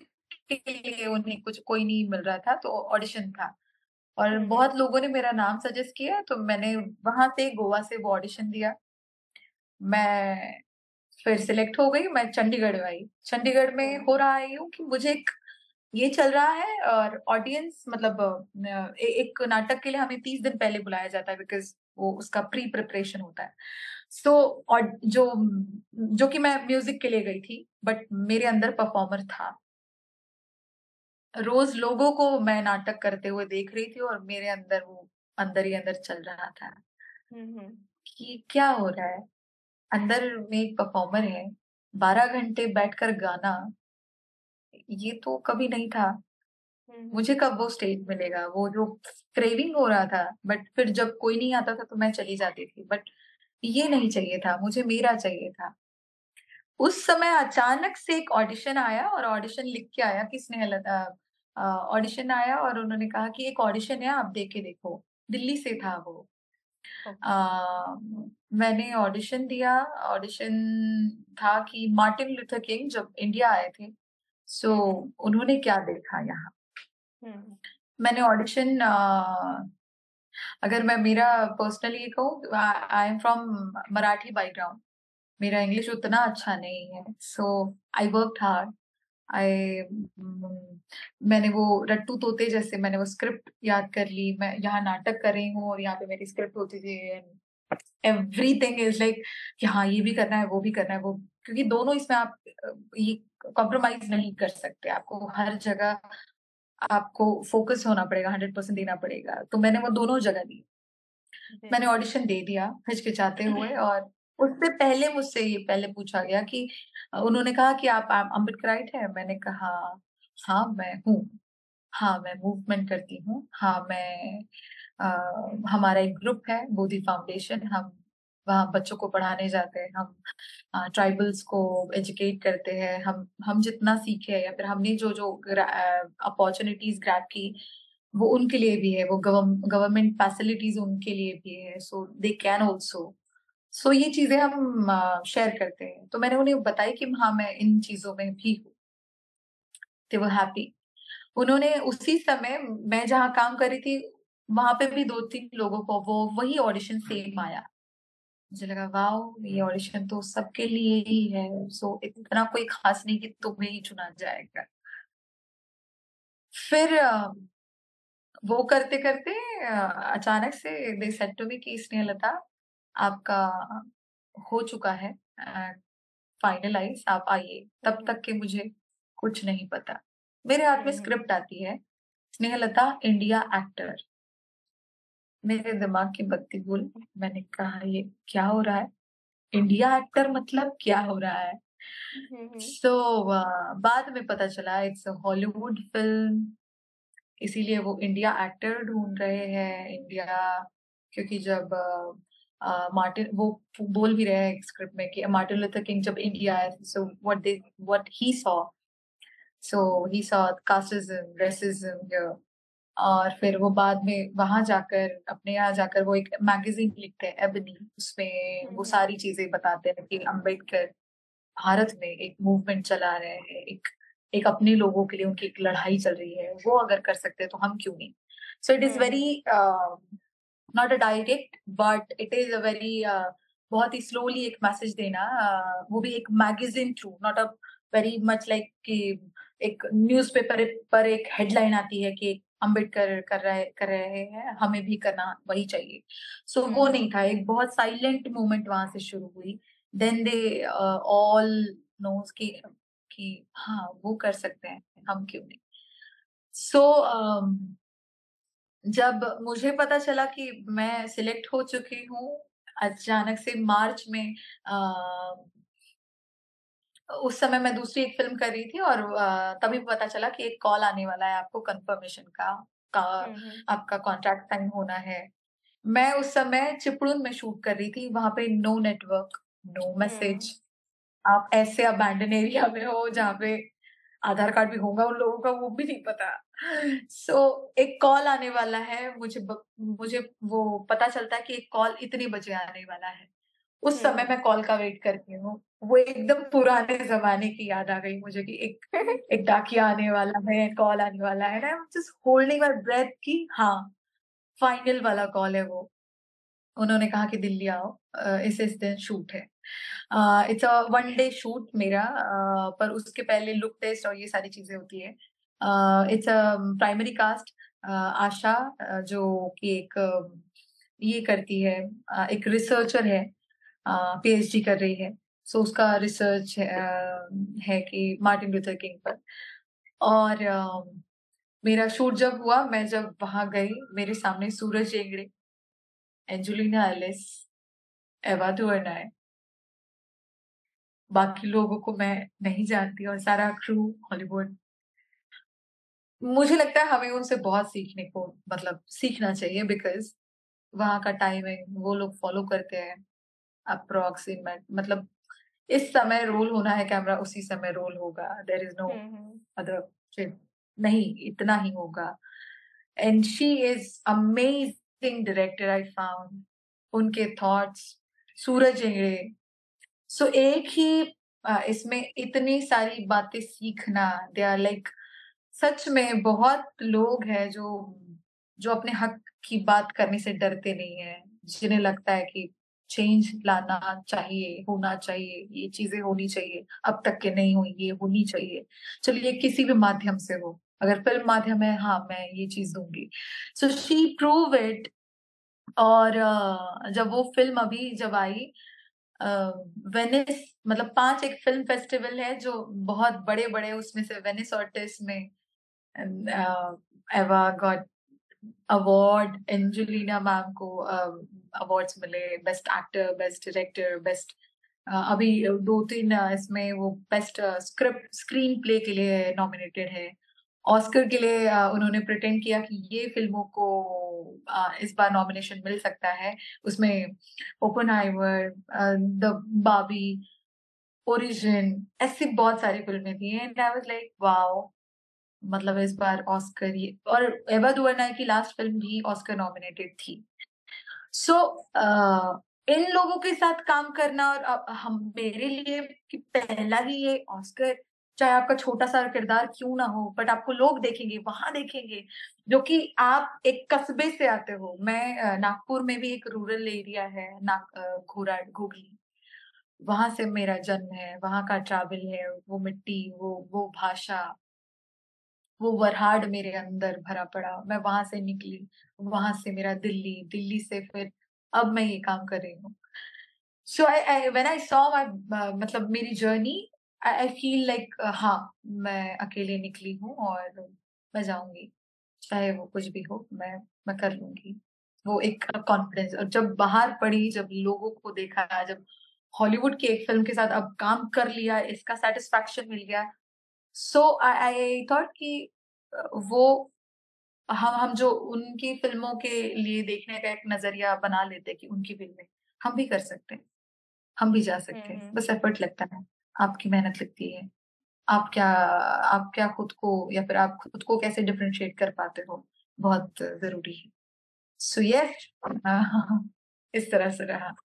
के लिए उन्हें कुछ कोई नहीं मिल रहा था तो ऑडिशन था। और। बहुत लोगों ने मेरा नाम सजेस्ट किया तो मैंने वहाँ से गोवा से वो ऑडिशन दिया। मैं फिर सिलेक्ट हो गई मैं चंडीगढ़ आई। चंडीगढ़ में। हो रहा है कि मुझे एक ये चल रहा है और ऑडियंस मतलब ए, एक नाटक के लिए हमें तीस दिन पहले बुलाया जाता है बिकॉज़ वो उसका प्री प्रिपरेशन होता है। सो so, और जो जो कि मैं म्यूज़िक के लिए गई थी बट मेरे अंदर परफॉर्मर था। रोज लोगों को मैं नाटक करते हुए देख रही थी और मेरे अंदर वो अंदर ही अंदर चल रहा था। कि क्या हो रहा है? अंदर में एक परफॉर्मर है बारह घंटे बैठकर गाना ये तो कभी नहीं था। मुझे कब वो स्टेज मिलेगा? वो जो क्रेविंग हो रहा था बट फिर जब कोई नहीं आता था तो मैं चली जाती थी बट ये नहीं चाहिए था मुझे मेरा चाहिए था। उस समय अचानक से एक ऑडिशन आया और ऑडिशन लिख के आया कि किसने ऑडिशन आया और उन्होंने कहा कि एक ऑडिशन है आप देख के देखो। दिल्ली से था वो। आ, मैंने ऑडिशन दिया। ऑडिशन था कि मार्टिन लूथर किंग जब इंडिया आए थे सो so, उन्होंने क्या देखा यहाँ? हम्म। मैंने ऑडिशन अगर मैं मेरा पर्सनली कहूँ I am from Marathi background मेरा इंग्लिश उतना अच्छा नहीं है सो आई वर्क हार्ड आई मैंने वो रट्टू तोते जैसे मैंने वो स्क्रिप्ट याद कर ली मैं यहाँ नाटक कर रही हूँ और यहाँ पे मेरी स्क्रिप्ट होती थी एवरी थिंग इज़ लाइक कि हाँ ये भी करना है वो भी करना है वो क्योंकि दोनों इसमें आप ये कॉम्प्रोमाइज नहीं कर सकते आपको हर जगह आपको फोकस होना पड़ेगा हंड्रेड परसेंट देना पड़ेगा। तो मैंने वो दोनों जगह दी। मैंने ऑडिशन दे दिया हिचकिचाते हुए और उससे पहले मुझसे ये पहले पूछा गया कि उन्होंने कहा कि आप अम्बेडकराइट है? मैंने कहा हाँ मैं हूँ। हाँ मैं मूवमेंट करती हूँ। हाँ मैं आ, हमारा एक ग्रुप है बोधी फाउंडेशन। हम वहाँ बच्चों को पढ़ाने जाते हैं। हम आ, ट्राइबल्स को एजुकेट करते हैं। हम हम जितना सीखे या फिर हमने जो जो अपॉर्चुनिटीज़ ग्रैप की वो उनके लिए भी है। वो गवर्नमेंट फैसिलिटीज़ उनके लिए भी है। सो दे कैन ऑल्सो सो ये चीज़ें हम शेयर करते हैं। तो मैंने उन्हें बताया कि हाँ मैं इन चीज़ों में भी हूँ। वो हैप्पी उन्होंने उसी समय मैं जहाँ काम कर रही थी, वहाँ पे भी दो तीन लोगों को वो वही ऑडिशन सेम आया। मुझे लगा वाह ये ऑडिशन तो सबके लिए ही है। सो इतना कोई खास नहीं कि तुम्हें ही चुना जाएगा। फिर वो करते करते अचानक से दे सेड टू मी कि स्नेहलता आपका हो चुका है फाइनलाइज आप आइए। तब तक के मुझे कुछ नहीं पता। मेरे हाथ में स्क्रिप्ट हम्म। आती है स्नेहलता इंडिया एक्टर मेरे दिमाग की बत्ती गुल मैंने कहा ये क्या हो रहा है? इंडिया एक्टर मतलब क्या हो रहा है? सो हम्म, so, uh, बाद में पता चला इट्स हॉलीवुड फ़िल्म इसीलिए वो इंडिया एक्टर ढूंढ रहे हैं इंडिया क्योंकि जब मार्टिन वो बोल भी रहे हैं स्क्रिप्ट में कि मार्टिन लूथर किंग जब इंडिया आए so what they what he saw so he saw casteism racism और फिर वो बाद में वहाँ जाकर अपने यहाँ जाकर वो एक मैगजीन लिखते हैं एबनी उसमें वो सारी चीज़ें बताते हैं कि अंबेडकर भारत में एक मूवमेंट चला रहे हैं एक एक अपने लोगों के लिए उनकी एक लड़ाई चल रही है वो अगर कर सकते हैं तो हम क्यों नहीं? So it is very not a direct but it is a very बहुत ही स्लोली एक मैसेज देना uh, वो भी एक magazine through not a very much like कि एक न्यूज़पेपर पर एक हेडलाइन आती है कि अंबेडकर कर रहे कर रहे हैं हमें भी करना वही चाहिए। सो so, वो हम्म। नहीं था एक बहुत साइलेंट मोमेंट वहाँ से शुरू हुई। देन दे ऑल नोज़ की कि हाँ वो कर सकते हैं हम क्यों नहीं? सो so, um, जब मुझे पता चला कि मैं सिलेक्ट हो चुकी हूँ अचानक से मार्च में आ, उस समय मैं दूसरी एक फ़िल्म कर रही थी और तभी पता चला कि एक कॉल आने वाला है आपको कंफर्मेशन का का आपका कॉन्ट्रैक्ट साइन होना है। मैं उस समय चिपड़ून में शूट कर रही थी वहाँ पे नो नेटवर्क नो मैसेज। आप ऐसे अबैंडन एरिया में हो जहाँ पे आधार कार्ड भी होगा उन लोगों का वो भी नहीं पता। सो so, एक कॉल आने वाला है मुझे ब, मुझे वो पता चलता है कि एक कॉल इतने बजे आने वाला है। उस समय हम्म। मैं कॉल का वेट करती हूँ। वो एकदम पुराने जमाने की याद आ गई मुझे कि एक एक डाकिया आने वाला है कॉल आने वाला है ना जस्ट होल्डिंग माई ब्रेथ की हाँ फाइनल वाला कॉल है वो। उन्होंने कहा कि दिल्ली आओ इस इस दिन शूट है। It's a one day shoot मेरा uh, पर उसके पहले लुक टेस्ट और ये सारी चीज़ें होती है। It's a primary cast Asha जो कि एक ये करती है एक रिसर्चर है पीएचडी कर रही है. सो उसका रिसर्च है, है कि मार्टिन लूथर किंग पर. और मेरा शूट जब हुआ मैं जब वहाँ गई मेरे सामने सूरज एंगड़े एंजुलिना एलिस एवा दुअरनाय बाकी लोगों को मैं नहीं जानती और सारा क्रू हॉलीवुड मुझे लगता है हमें उनसे बहुत सीखने को मतलब सीखना चाहिए बिकॉज़ वहाँ का टाइमिंग वो लोग फॉलो करते हैं अप्रोक्सीमेट मतलब इस समय रोल होना है कैमरा उसी समय रोल होगा। देर इज़ नो अदर नहीं इतना ही होगा। And she is amazing director I found उनके थॉट्स सूरज इंगड़े सो एक ही इसमें इतनी सारी बातें सीखना दे आर लाइक सच में बहुत लोग हैं जो जो अपने हक की बात करने से डरते नहीं है। जिन्हें लगता है कि चेंज लाना चाहिए, होना चाहिए, ये चीज़ें होनी चाहिए। अब तक के नहीं हुई, ये होनी चाहिए। चलिए, किसी भी माध्यम से हो। अगर फ़िल्म माध्यम है हाँ मैं ये चीज़ दूँगी। सो शी प्रूव इट और जब वो फ़िल्म अभी जब आई वेनिस मतलब पाँच एक फ़िल्म फेस्टिवल है जो बहुत बड़े बड़े उसमें से वेनिस और में Ava got award Aunjanue ma'am को अवार्ड्स मिले best actor best director best अभी दो तीन इसमें वो बेस्ट स्क्रिप्ट स्क्रीन प्ले के लिए नॉमिनेटेड है ऑस्कर के लिए उन्होंने प्रिटेंड किया कि ये फ़िल्मों को इस बार नॉमिनेशन मिल सकता है उसमें ओपन हाइवर द बाबी ओरिजिन ऐसी बहुत सारी फ़िल्में थी and I was like wow मतलब इस बार ऑस्कर और एवा दुआनाई की लास्ट फ़िल्म भी ऑस्कर नॉमिनेटेड थी। सो so, uh, इन लोगों के साथ काम करना और हम मेरे लिए कि पहला ही ये ऑस्कर चाहे आपका छोटा सा किरदार क्यों ना हो बट आपको लोग देखेंगे वहाँ देखेंगे जो कि आप एक कस्बे से आते हो। मैं नागपुर में भी एक रूरल एरिया है नाग घोरा वहाँ से मेरा जन्म है वहाँ का ट्रैवल है वो मिट्टी वो वो भाषा वो वरहाड मेरे अंदर भरा पड़ा। मैं वहाँ से निकली, वहाँ से मेरा दिल्ली दिल्ली से फिर अब मैं ये काम कर रही हूँ। So I when I saw my मतलब मेरी जर्नी आई फील लाइक हाँ मैं अकेले निकली हूँ और मैं जाऊँगी। चाहे वो कुछ भी हो, मैं मैं कर लूँगी। वो एक कॉन्फिडेंस और जब बाहर पड़ी, जब लोगों को देखा, जब हॉलीवुड की एक फ़िल्म के साथ अब काम कर लिया, इसका सेटिस्फैक्शन मिल गया सो आई थॉट कि वो हम हम जो उनकी फ़िल्मों के लिए देखने का एक नज़रिया बना लेते कि उनकी फ़िल्में हम भी कर सकते हैं हम भी जा सकते हैं। बस एफर्ट लगता है आपकी मेहनत लगती है। आप क्या आप क्या खुद को या फिर आप खुद को कैसे डिफ्रेंशिएट कर पाते हो बहुत ज़रूरी है। सो so, यस इस तरह से रहा।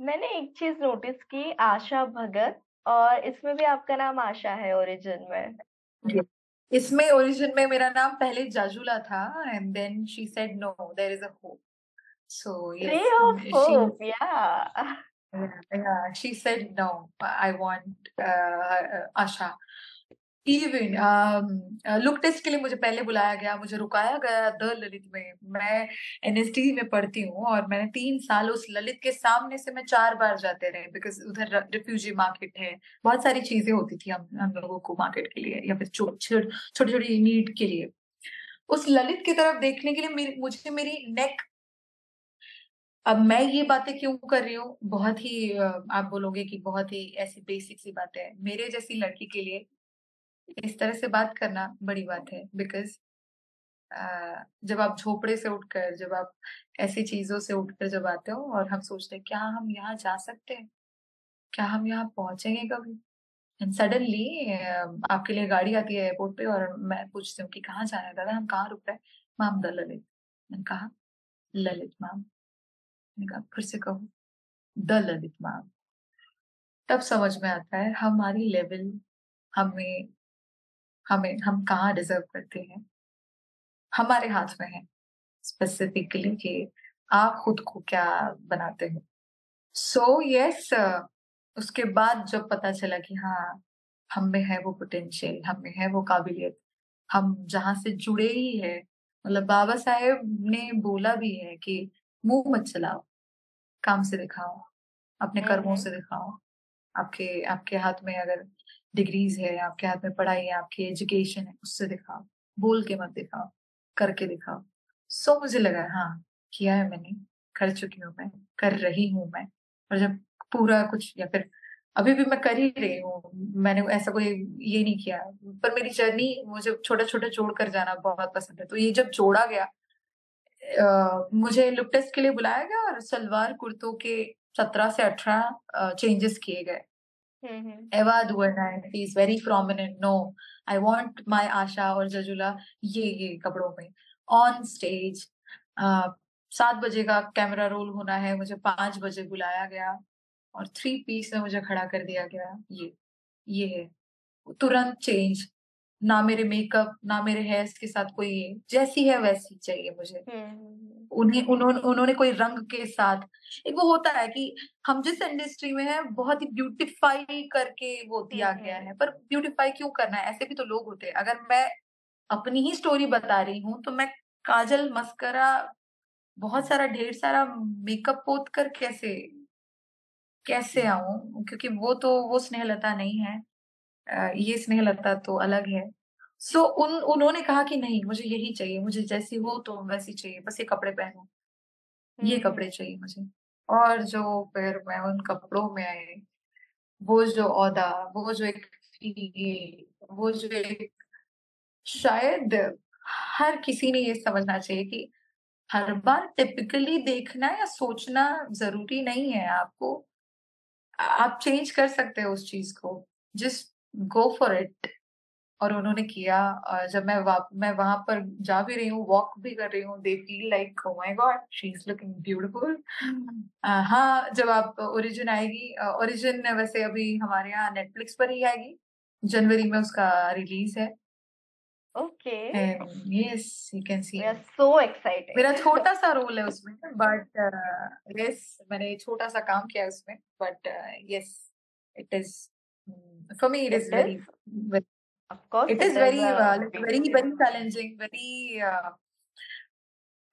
मैंने एक चीज़ नोटिस की आशा भगत और इसमें भी आपका नाम आशा है ओरिजिन में। इसमें ओरिजिन में मेरा नाम पहले जाजुला था and then she said no there is a hope so yes of hope yeah yeah. She said no i want uh, asha. Even look test के लिए मुझे पहले बुलाया गया, मुझे रुकाया गया द ललित में। मैं एनएसडी में पढ़ती हूँ और मैंने तीन साल उस ललित के सामने से मैं चार बार जाते रहे बिकॉज़ उधर रिफ्यूजी मार्केट है। बहुत सारी चीज़ें होती थी हम हम लोगों को मार्केट के लिए या फिर छोटी छोटी नीड के लिए। उस ललित की तरफ़ देखने के लिए मेरी, मुझे मेरी नेक अब मैं ये बातें क्यों कर रही हूँ? बहुत ही आप बोलोगे कि बहुत ही ऐसी बेसिक सी बातें हैं। मेरे जैसी लड़की के लिए इस तरह से बात करना बड़ी बात है बिकॉज़ जब आप झोपड़े से उठकर, जब आप ऐसी चीज़ों से उठकर जब आते हो और हम सोचते हैं, क्या हम यहाँ जा सकते हैं? क्या हम यहाँ पहुँचेंगे कभी? एंड सडनली आपके लिए गाड़ी आती है एयरपोर्ट पे और मैं पूछती हूँ कि कहाँ जाना है दादा? हम कहाँ रुक रहे हैं? Ma'am, the Lalit. मैंने कहा, ललित मैम? मैंने कहा, फिर से कहो, द ललित मैम. तब समझ में आता है, हमारी लेवल हमें हमें हम कहाँ डिजर्व करते हैं? हमारे हाथ में है स्पेसिफिकली कि आप खुद को क्या बनाते हो? सो so, यस yes, उसके बाद जब पता चला कि हाँ हम में है वो पोटेंशियल हम में है वो काबिलियत हम जहाँ से जुड़े ही है मतलब बाबा साहेब ने बोला भी है कि मुँह मत चलाओ काम से दिखाओ अपने कर्मों से दिखाओ आपके आपके हाथ में अगर डिग्रीज है आपके हाथ में पढ़ाई है आपकी एजुकेशन है उससे दिखाओ बोल के मत दिखाओ करके दिखाओ। सो मुझे लगा हाँ किया है मैंने कर चुकी हूँ मैं कर रही हूँ मैं। और जब पूरा कुछ या फिर अभी भी मैं कर ही रही हूँ मैंने ऐसा कोई ये नहीं किया। पर मेरी जर्नी मुझे छोटा छोटा जोड़ कर जाना बहुत पसंद है। तो ये जब जोड़ा गया आ, मुझे लुक टेस्ट के लिए बुलाया गया और सलवार कुर्तों के सत्रह से अठारह चेंजेस किए गए। Mm-hmm. Eva Duerna, is very prominent. No, I want my Asha और जजुला ये ये कपड़ों में ऑन स्टेज सात बजे का कैमरा रोल होना है मुझे पाँच बजे बुलाया गया और थ्री पीस में मुझे खड़ा कर दिया गया ये ये है तुरंत चेंज ना मेरे मेकअप ना मेरे हेयर्स के साथ कोई जैसी है वैसी चाहिए मुझे हम्म। उन्हें उन्होंने उन्होंने कोई रंग के साथ एक वो होता है कि हम जिस इंडस्ट्री में है बहुत ही ब्यूटिफाई करके वो दिया गया है। पर ब्यूटिफाई क्यों करना है? ऐसे भी तो लोग होते हैं। अगर मैं अपनी ही स्टोरी बता रही हूँ तो मैं काजल मस्करा बहुत सारा ढेर सारा मेकअप पोत कर कैसे कैसे आऊँ? क्योंकि वो तो वो स्नेहलता नहीं है। ये स्नेहलता तो अलग है। सो so, उन उन्होंने कहा कि नहीं मुझे यही चाहिए मुझे जैसी हो तो वैसी चाहिए बस ये कपड़े पहनो। ये हम्म। कपड़े चाहिए मुझे। और जो फिर मैं उन कपड़ों में आए वो जो औदा वो जो एक वो जो एक शायद हर किसी ने ये समझना चाहिए कि हर बार टिपिकली देखना या सोचना ज़रूरी नहीं है आपको। आप चेंज कर सकते हो उस चीज़ को। जिस गो फॉर इट और उन्होंने किया और जब मैं वा, मैं वहाँ पर जा भी रही हूँ वॉक भी कर रही हूँ they feel like oh my god she is looking beautiful हाँ जब आप ओरिजिन आएगी ओरिजिन वैसे अभी हमारे यहाँ नेटफ्लिक्स पर ही आएगी जनवरी में उसका रिलीज़ है Okay. And yes, you can see. We are so excited. मेरा छोटा सा रोल है उसमें बट यस मैंने छोटा सा काम किया उसमें but yes it is for me it is It very is? Of course. Is is very a very big very challenging very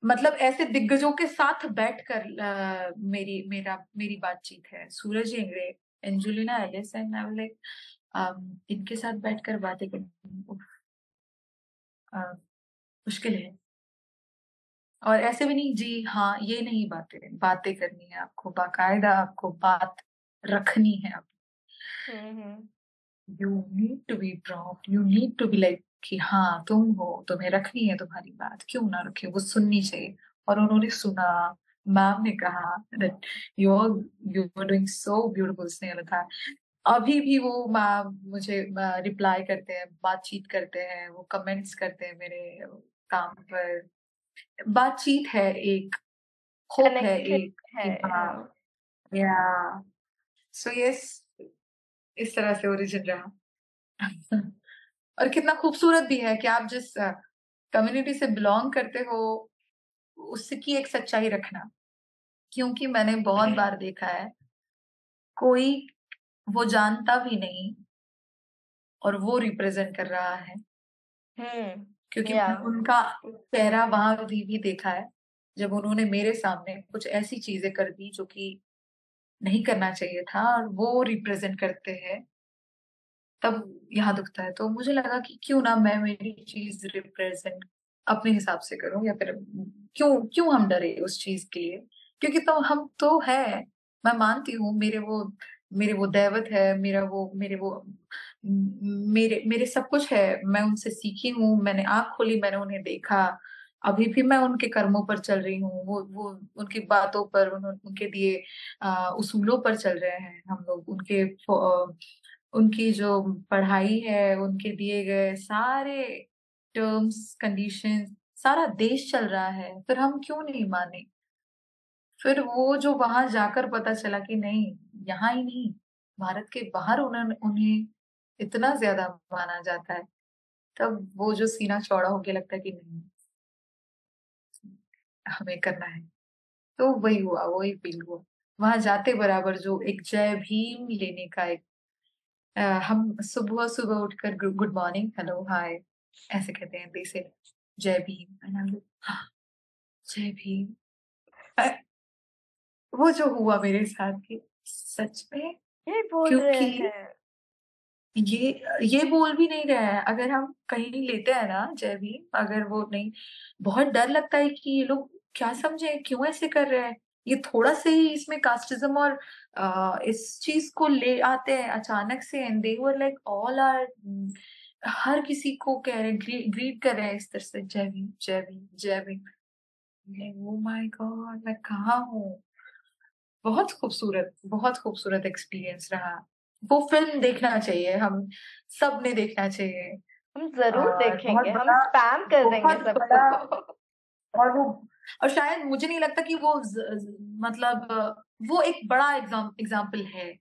मतलब ऐसे दिग्गजों के साथ बैठकर uh, मेरी मेरा मेरी बातचीत है। Suraj Ingade Aunjanue Ellis and I like इनके साथ बैठकर बातें करनी uh, मुश्किल है। और ऐसे भी नहीं जी हाँ ये नहीं बातें बातें करनी है आपको बाकायदा आपको बात रखनी है आप हम्म, you need to be proud you need to be like कि हाँ तुम हो तुम्हें रखनी है तुम्हारी बात। क्यों ना रखे? वो सुननी चाहिए। और उन्होंने सुना। मैम ने कहा that you you are doing so beautiful Sneh था। अभी भी वो मैम मुझे रिप्लाई करते हैं बातचीत करते हैं वो कमेंट्स करते हैं मेरे काम पर। बातचीत है एक। होप है एक हाँ। या सो यस इस तरह से ओरिजिन रहा। और कितना खूबसूरत भी है कि आप जिस कम्युनिटी से बिलोंग करते हो उसकी एक सच्चाई रखना। क्योंकि मैंने बहुत बार देखा है कोई वो जानता भी नहीं और वो रिप्रेजेंट कर रहा है। हम्म क्योंकि Yeah. उनका चेहरा वहाँ भी, भी देखा है जब उन्होंने मेरे सामने कुछ ऐसी चीज़ें कर दी जो कि नहीं करना चाहिए था और वो रिप्रेजेंट करते हैं। तब यहाँ दुखता है। तो मुझे लगा कि क्यों ना मैं मेरी चीज़ रिप्रेजेंट अपने हिसाब से करूँ या फिर क्यों क्यों हम डरे उस चीज़ के लिए? क्योंकि तो हम तो है। मैं मानती हूँ मेरे वो मेरे वो दैवत है, मेरा वो, मेरे वो, मेरे मेरे सब कुछ है। मैं उनसे सीखी हूँ, मैंने आँख खोली, मैंने उन्हें देखा। अभी भी मैं उनके कर्मों पर चल रही हूँ वो वो उनकी बातों पर उन, उनके दिए उसूलों पर चल रहे हैं हम लोग। उनके उनकी जो पढ़ाई है उनके दिए गए सारे टर्म्स कंडीशन सारा देश चल रहा है फिर हम क्यों नहीं माने? फिर वो जो वहाँ जाकर पता चला कि नहीं यहाँ ही नहीं भारत के बाहर उन्होंने उन्हें इतना ज़्यादा माना जाता है तब वो जो सीना चौड़ा होके लगता है कि नहीं। हमें करना है। तो वही हुआ वही फील हुआ। वहाँ जाते बराबर जो एक जय भीम लेने का एक अ, हम सुबह सुबह उठकर गुड मॉर्निंग हेलो हाय ऐसे कहते हैं दे से जय भीम "हाँ, जय भीम। वो जो हुआ मेरे साथ कि सच में ये बोल रहे क्योंकि हैं। ये ये बोल भी नहीं रहा है। अगर हम कहीं लेते हैं ना जय भीम अगर वो नहीं बहुत डर लगता है कि ये लोग क्या समझे? क्यों ऐसे कर रहे हैं? ये थोड़ा से ही इसमें कास्टिज्म और अ, इस चीज़ को ले आते हैं अचानक से and they were like all are हर किसी को कह रहे ग्रीट कर रहे हैं इस तरह से जय भीम जय भीम जय भीम। ओ माय गॉड मैं कहाँ हूँ? बहुत खूबसूरत बहुत खूबसूरत एक्सपीरियंस रहा। वो फ़िल्म देखना चाहिए हम सबने देखना चाहिए। हम ज़रूर और देखेंगे हम स्पैम कर देंगे सबको और वो और शायद मुझे नहीं लगता कि वो ज, ज, मतलब वो एक बड़ा एग्ज़ाम एग्ज़ाम्पल है।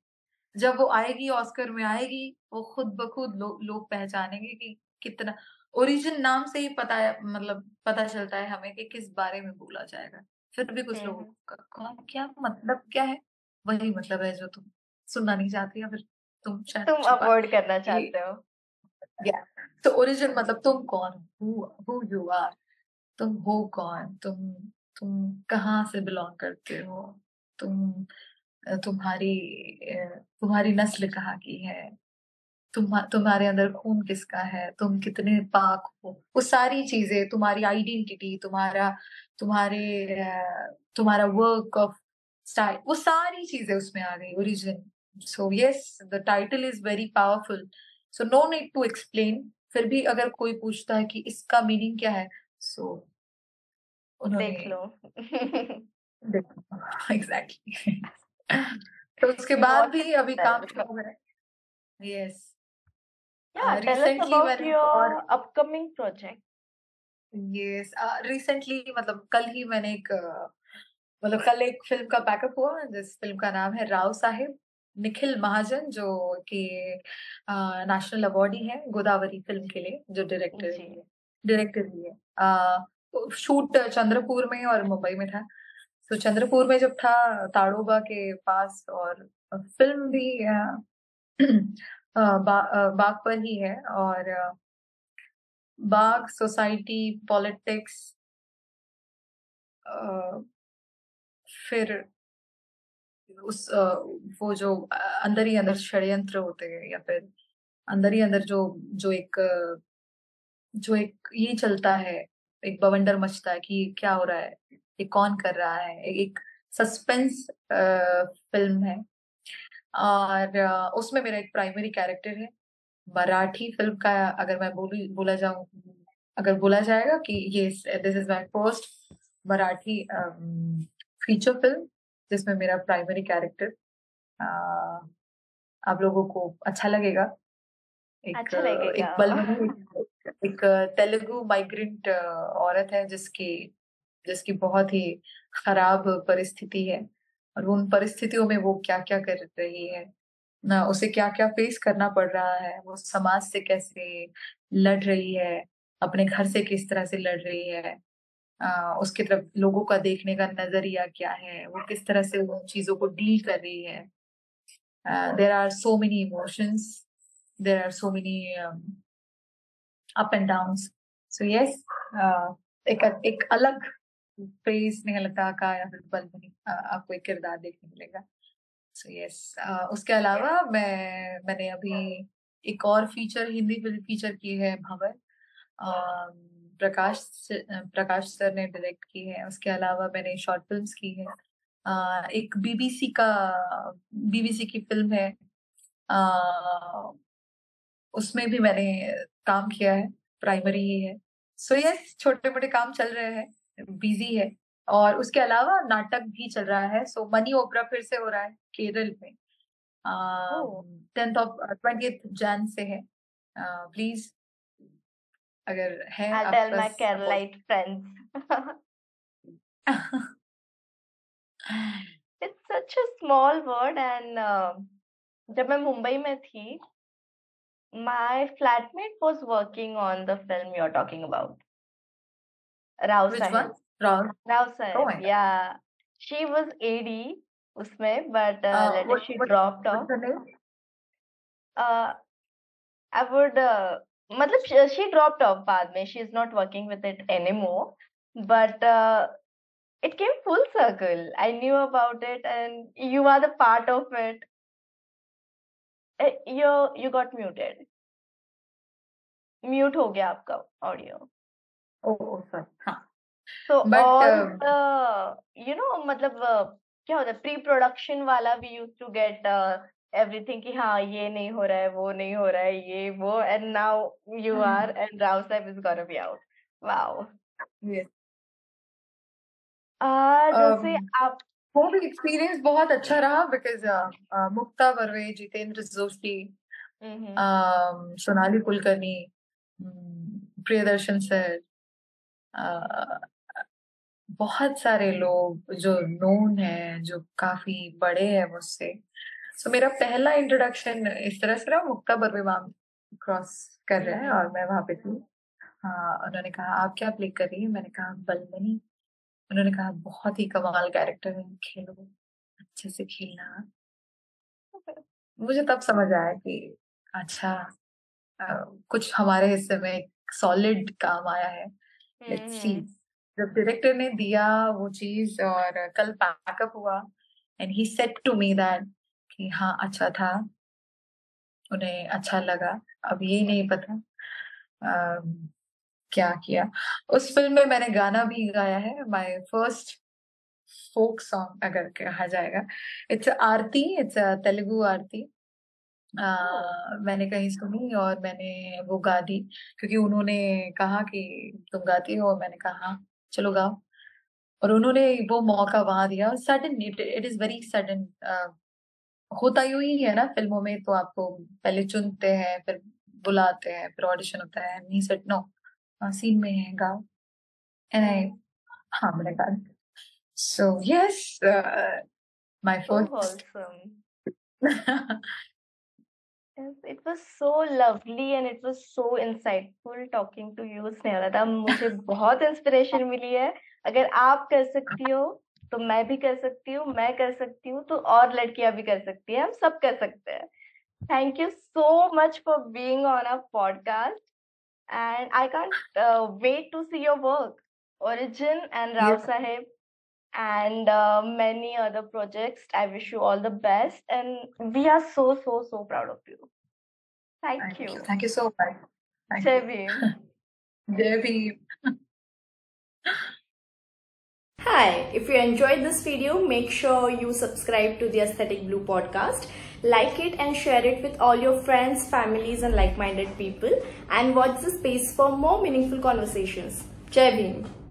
जब वो आएगी ऑस्कर में आएगी वो खुद ब खुद लो, लोग पहचानेंगे कि कितना ओरिजिन नाम से ही पता है मतलब पता चलता है हमें कि किस बारे में बोला जाएगा। फिर भी कुछ हम्म, लोगों का कौन क्या मतलब क्या है? वही मतलब है जो तुम सुनना नहीं चाहती या फिर तुम शायद तुम अवॉइड करना चाहते हो। या तो ओरिजिन मतलब तुम कौन? हो हु यू आर तुम हो कौन? तुम तुम कहाँ से बिलोंग करते हो? तुम तुम्हारी तुम्हारी नस्ल कहाँ की है? तुम तुम्हारे अंदर खून किसका है? तुम कितने पाक हो? वो सारी चीज़ें, तुम्हारी आइडेंटिटी तुम्हारा, तुम्हारे तुम्हारा वर्क ऑफ़ स्टाइल वो सारी चीज़ें उसमें आ गई origin so yes the title is very powerful so no need to explain फिर भी अगर कोई पूछता है कि इसका मीनिंग क्या है सो देख लो। देखो एग्जैक्टली तो उसके बाद भी अभी सुंदर। काम शुरू है yes Yeah, tell us about your upcoming project. Yes recently मतलब कल ही मैंने एक मतलब कल एक फ़िल्म का पैकअप हुआ जिस फ़िल्म का नाम है राव साहिब निखिल महाजन जो कि नेशनल अवार्डी है गोदावरी फ़िल्म के लिए जो डायरेक्टर जी। डायरेक्टर ही है शूट चंद्रपुर में और मुंबई में था। तो चंद्रपुर में जब था ताड़ोबा के पास और फ़िल्म भी बा, बाग पर ही है और बाग सोसाइटी पॉलिटिक्स फिर उस वो जो अंदर ही अंदर षड्यंत्र होते हैं या फिर अंदर ही अंदर जो जो एक जो एक ये चलता है एक बवंडर मचता है कि क्या हो रहा है ये कौन कर रहा है एक, एक सस्पेंस फ़िल्म है। और उसमें मेरा एक प्राइमरी कैरेक्टर है। मराठी फ़िल्म का अगर मैं बोली बोला जाऊँ अगर बोला जाएगा कि ये this is my first Marathi feature film जिसमें मेरा प्राइमरी कैरेक्टर आप लोगों को अच्छा लगेगा। एक अच्छा एक लगेगा बलवनी एक, तेलुगु माइग्रेंट औरत है जिसकी जिसकी बहुत ही खराब परिस्थिति है और उन परिस्थितियों में वो क्या क्या कर रही है ना उसे क्या क्या फेस करना पड़ रहा है वो समाज से कैसे लड़ रही है अपने घर से किस तरह से लड़ रही है आ, उसकी तरफ़ लोगों का देखने का नज़रिया क्या है वो किस तरह से उन चीज़ों को डील कर रही है। There are so many emotions there are so many up and down so yes एक एक अलग फेस स्नेहलता का या फिर बलबनी आपको एक किरदार देखने मिलेगा। सो यस उसके अलावा मैं, मैंने अभी एक और फीचर हिंदी फ़िल्म फीचर की है, भंवर। प्रकाश प्रकाश सर ने डायरेक्ट की है। उसके अलावा मैंने शॉर्ट फिल्म्स की है। एक बीबीसी का बीबीसी की फ़िल्म है। उसमें भी मैंने काम किया है प्राइमरी ही है। सो so, यस छोटे मोटे काम चल रहे हैं बिज़ी है। और उसके अलावा नाटक भी चल रहा है। सो मनी ओपरा फिर से हो रहा है केरल में। टेंथ ऑफ़ ट्वेंटी जैन से है। प्लीज़ अगर है I'll tell my Keralite friends. It's such a small word and uh, जब मैं मुंबई में थी my flatmate was working on the film you're talking about. Rao which Sahib. one Rao Rao oh Sahib, my god yeah. She was AD उसमें but uh, uh, later what she what dropped off. what's her name Uh, I would uh, मतलब she, she dropped off बाद में she is not working with it anymore but uh, it came full circle I knew about it and you are the part of it you you got muted mute हो गया आपका ऑडियो सो यू नो मतलब uh, क्या होता है प्री प्रोडक्शन वाला भी यूज़ टू गेट एवरीथिंग कि हाँ ये नहीं हो रहा है वो नहीं हो रहा है ये वो and now you are and Rao Saheb is gonna be out wow जैसे आप वो भी एक्सपीरियंस बहुत अच्छा रहा because Mukta Barve Jitendra Joshi hmm um, Sonali Kulkarni um, Priyadarshan sir uh, बहुत सारे लोग जो नोन है जो काफ़ी बड़े हैं मुझसे। सो so, मेरा पहला इंट्रोडक्शन इस तरह से रहा मुक्ता बर्वे मैम क्रॉस कर रहे हैं और मैं वहाँ पे थी। हाँ उन्होंने कहा आप क्या प्ले कर रही है? मैंने कहा बलमनी उन्होंने कहा बहुत ही कमाल कैरेक्टर है खेलो अच्छे से खेलना। मुझे तब समझ आया कि अच्छा अ, कुछ हमारे हिस्से में एक सॉलिड काम आया है। Let's see hmm. जब डायरेक्टर ने दिया वो चीज़ और कल पैकअप हुआ and he said to me that कि हाँ अच्छा था। उन्हें अच्छा लगा। अब ये नहीं पता। क्या किया। उस फ़िल्म में मैंने गाना भी गाया है माय फ़र्स्ट फोक सॉन्ग अगर कहा जाएगा। It's aarti it's Telugu aarti. आ, मैंने कहीं सुनी और मैंने वो गा दी क्योंकि उन्होंने कहा कि तुम गाती हो मैंने कहा चलो गाओ। और उन्होंने वो मौका वहाँ दिया। और sudden it it is very sudden होता यूँ ही है ना फ़िल्मों में तो आपको पहले चुनते हैं फिर बुलाते हैं फिर ऑडिशन होता है ही सेड नो सीन में है गाओ एंड आई हाँ मैंने कहा। So yes my first Yes, it was so lovely and it was so insightful talking to you, Snehalata मुझे बहुत इंस्पिरेशन मिली है। अगर आप कर सकती हो तो मैं भी कर सकती हूँ मैं कर सकती हूँ तो और लड़कियाँ भी कर सकती हैं हम सब कर सकते हैं। Thank you so much for being on a podcast and I can't uh, wait to see your work. Origin and Rao yeah. Sahib and uh, many other projects. I wish you all the best, and we are so so so proud of you. Thank, Thank you. you. Thank you so much. Thank Jai Devi. Hi, if you enjoyed this video, make sure you subscribe to the Aesthetic Blue podcast like it and share it with all your friends, families, and like minded people. And watch the space for more meaningful conversations. Jai Bhim.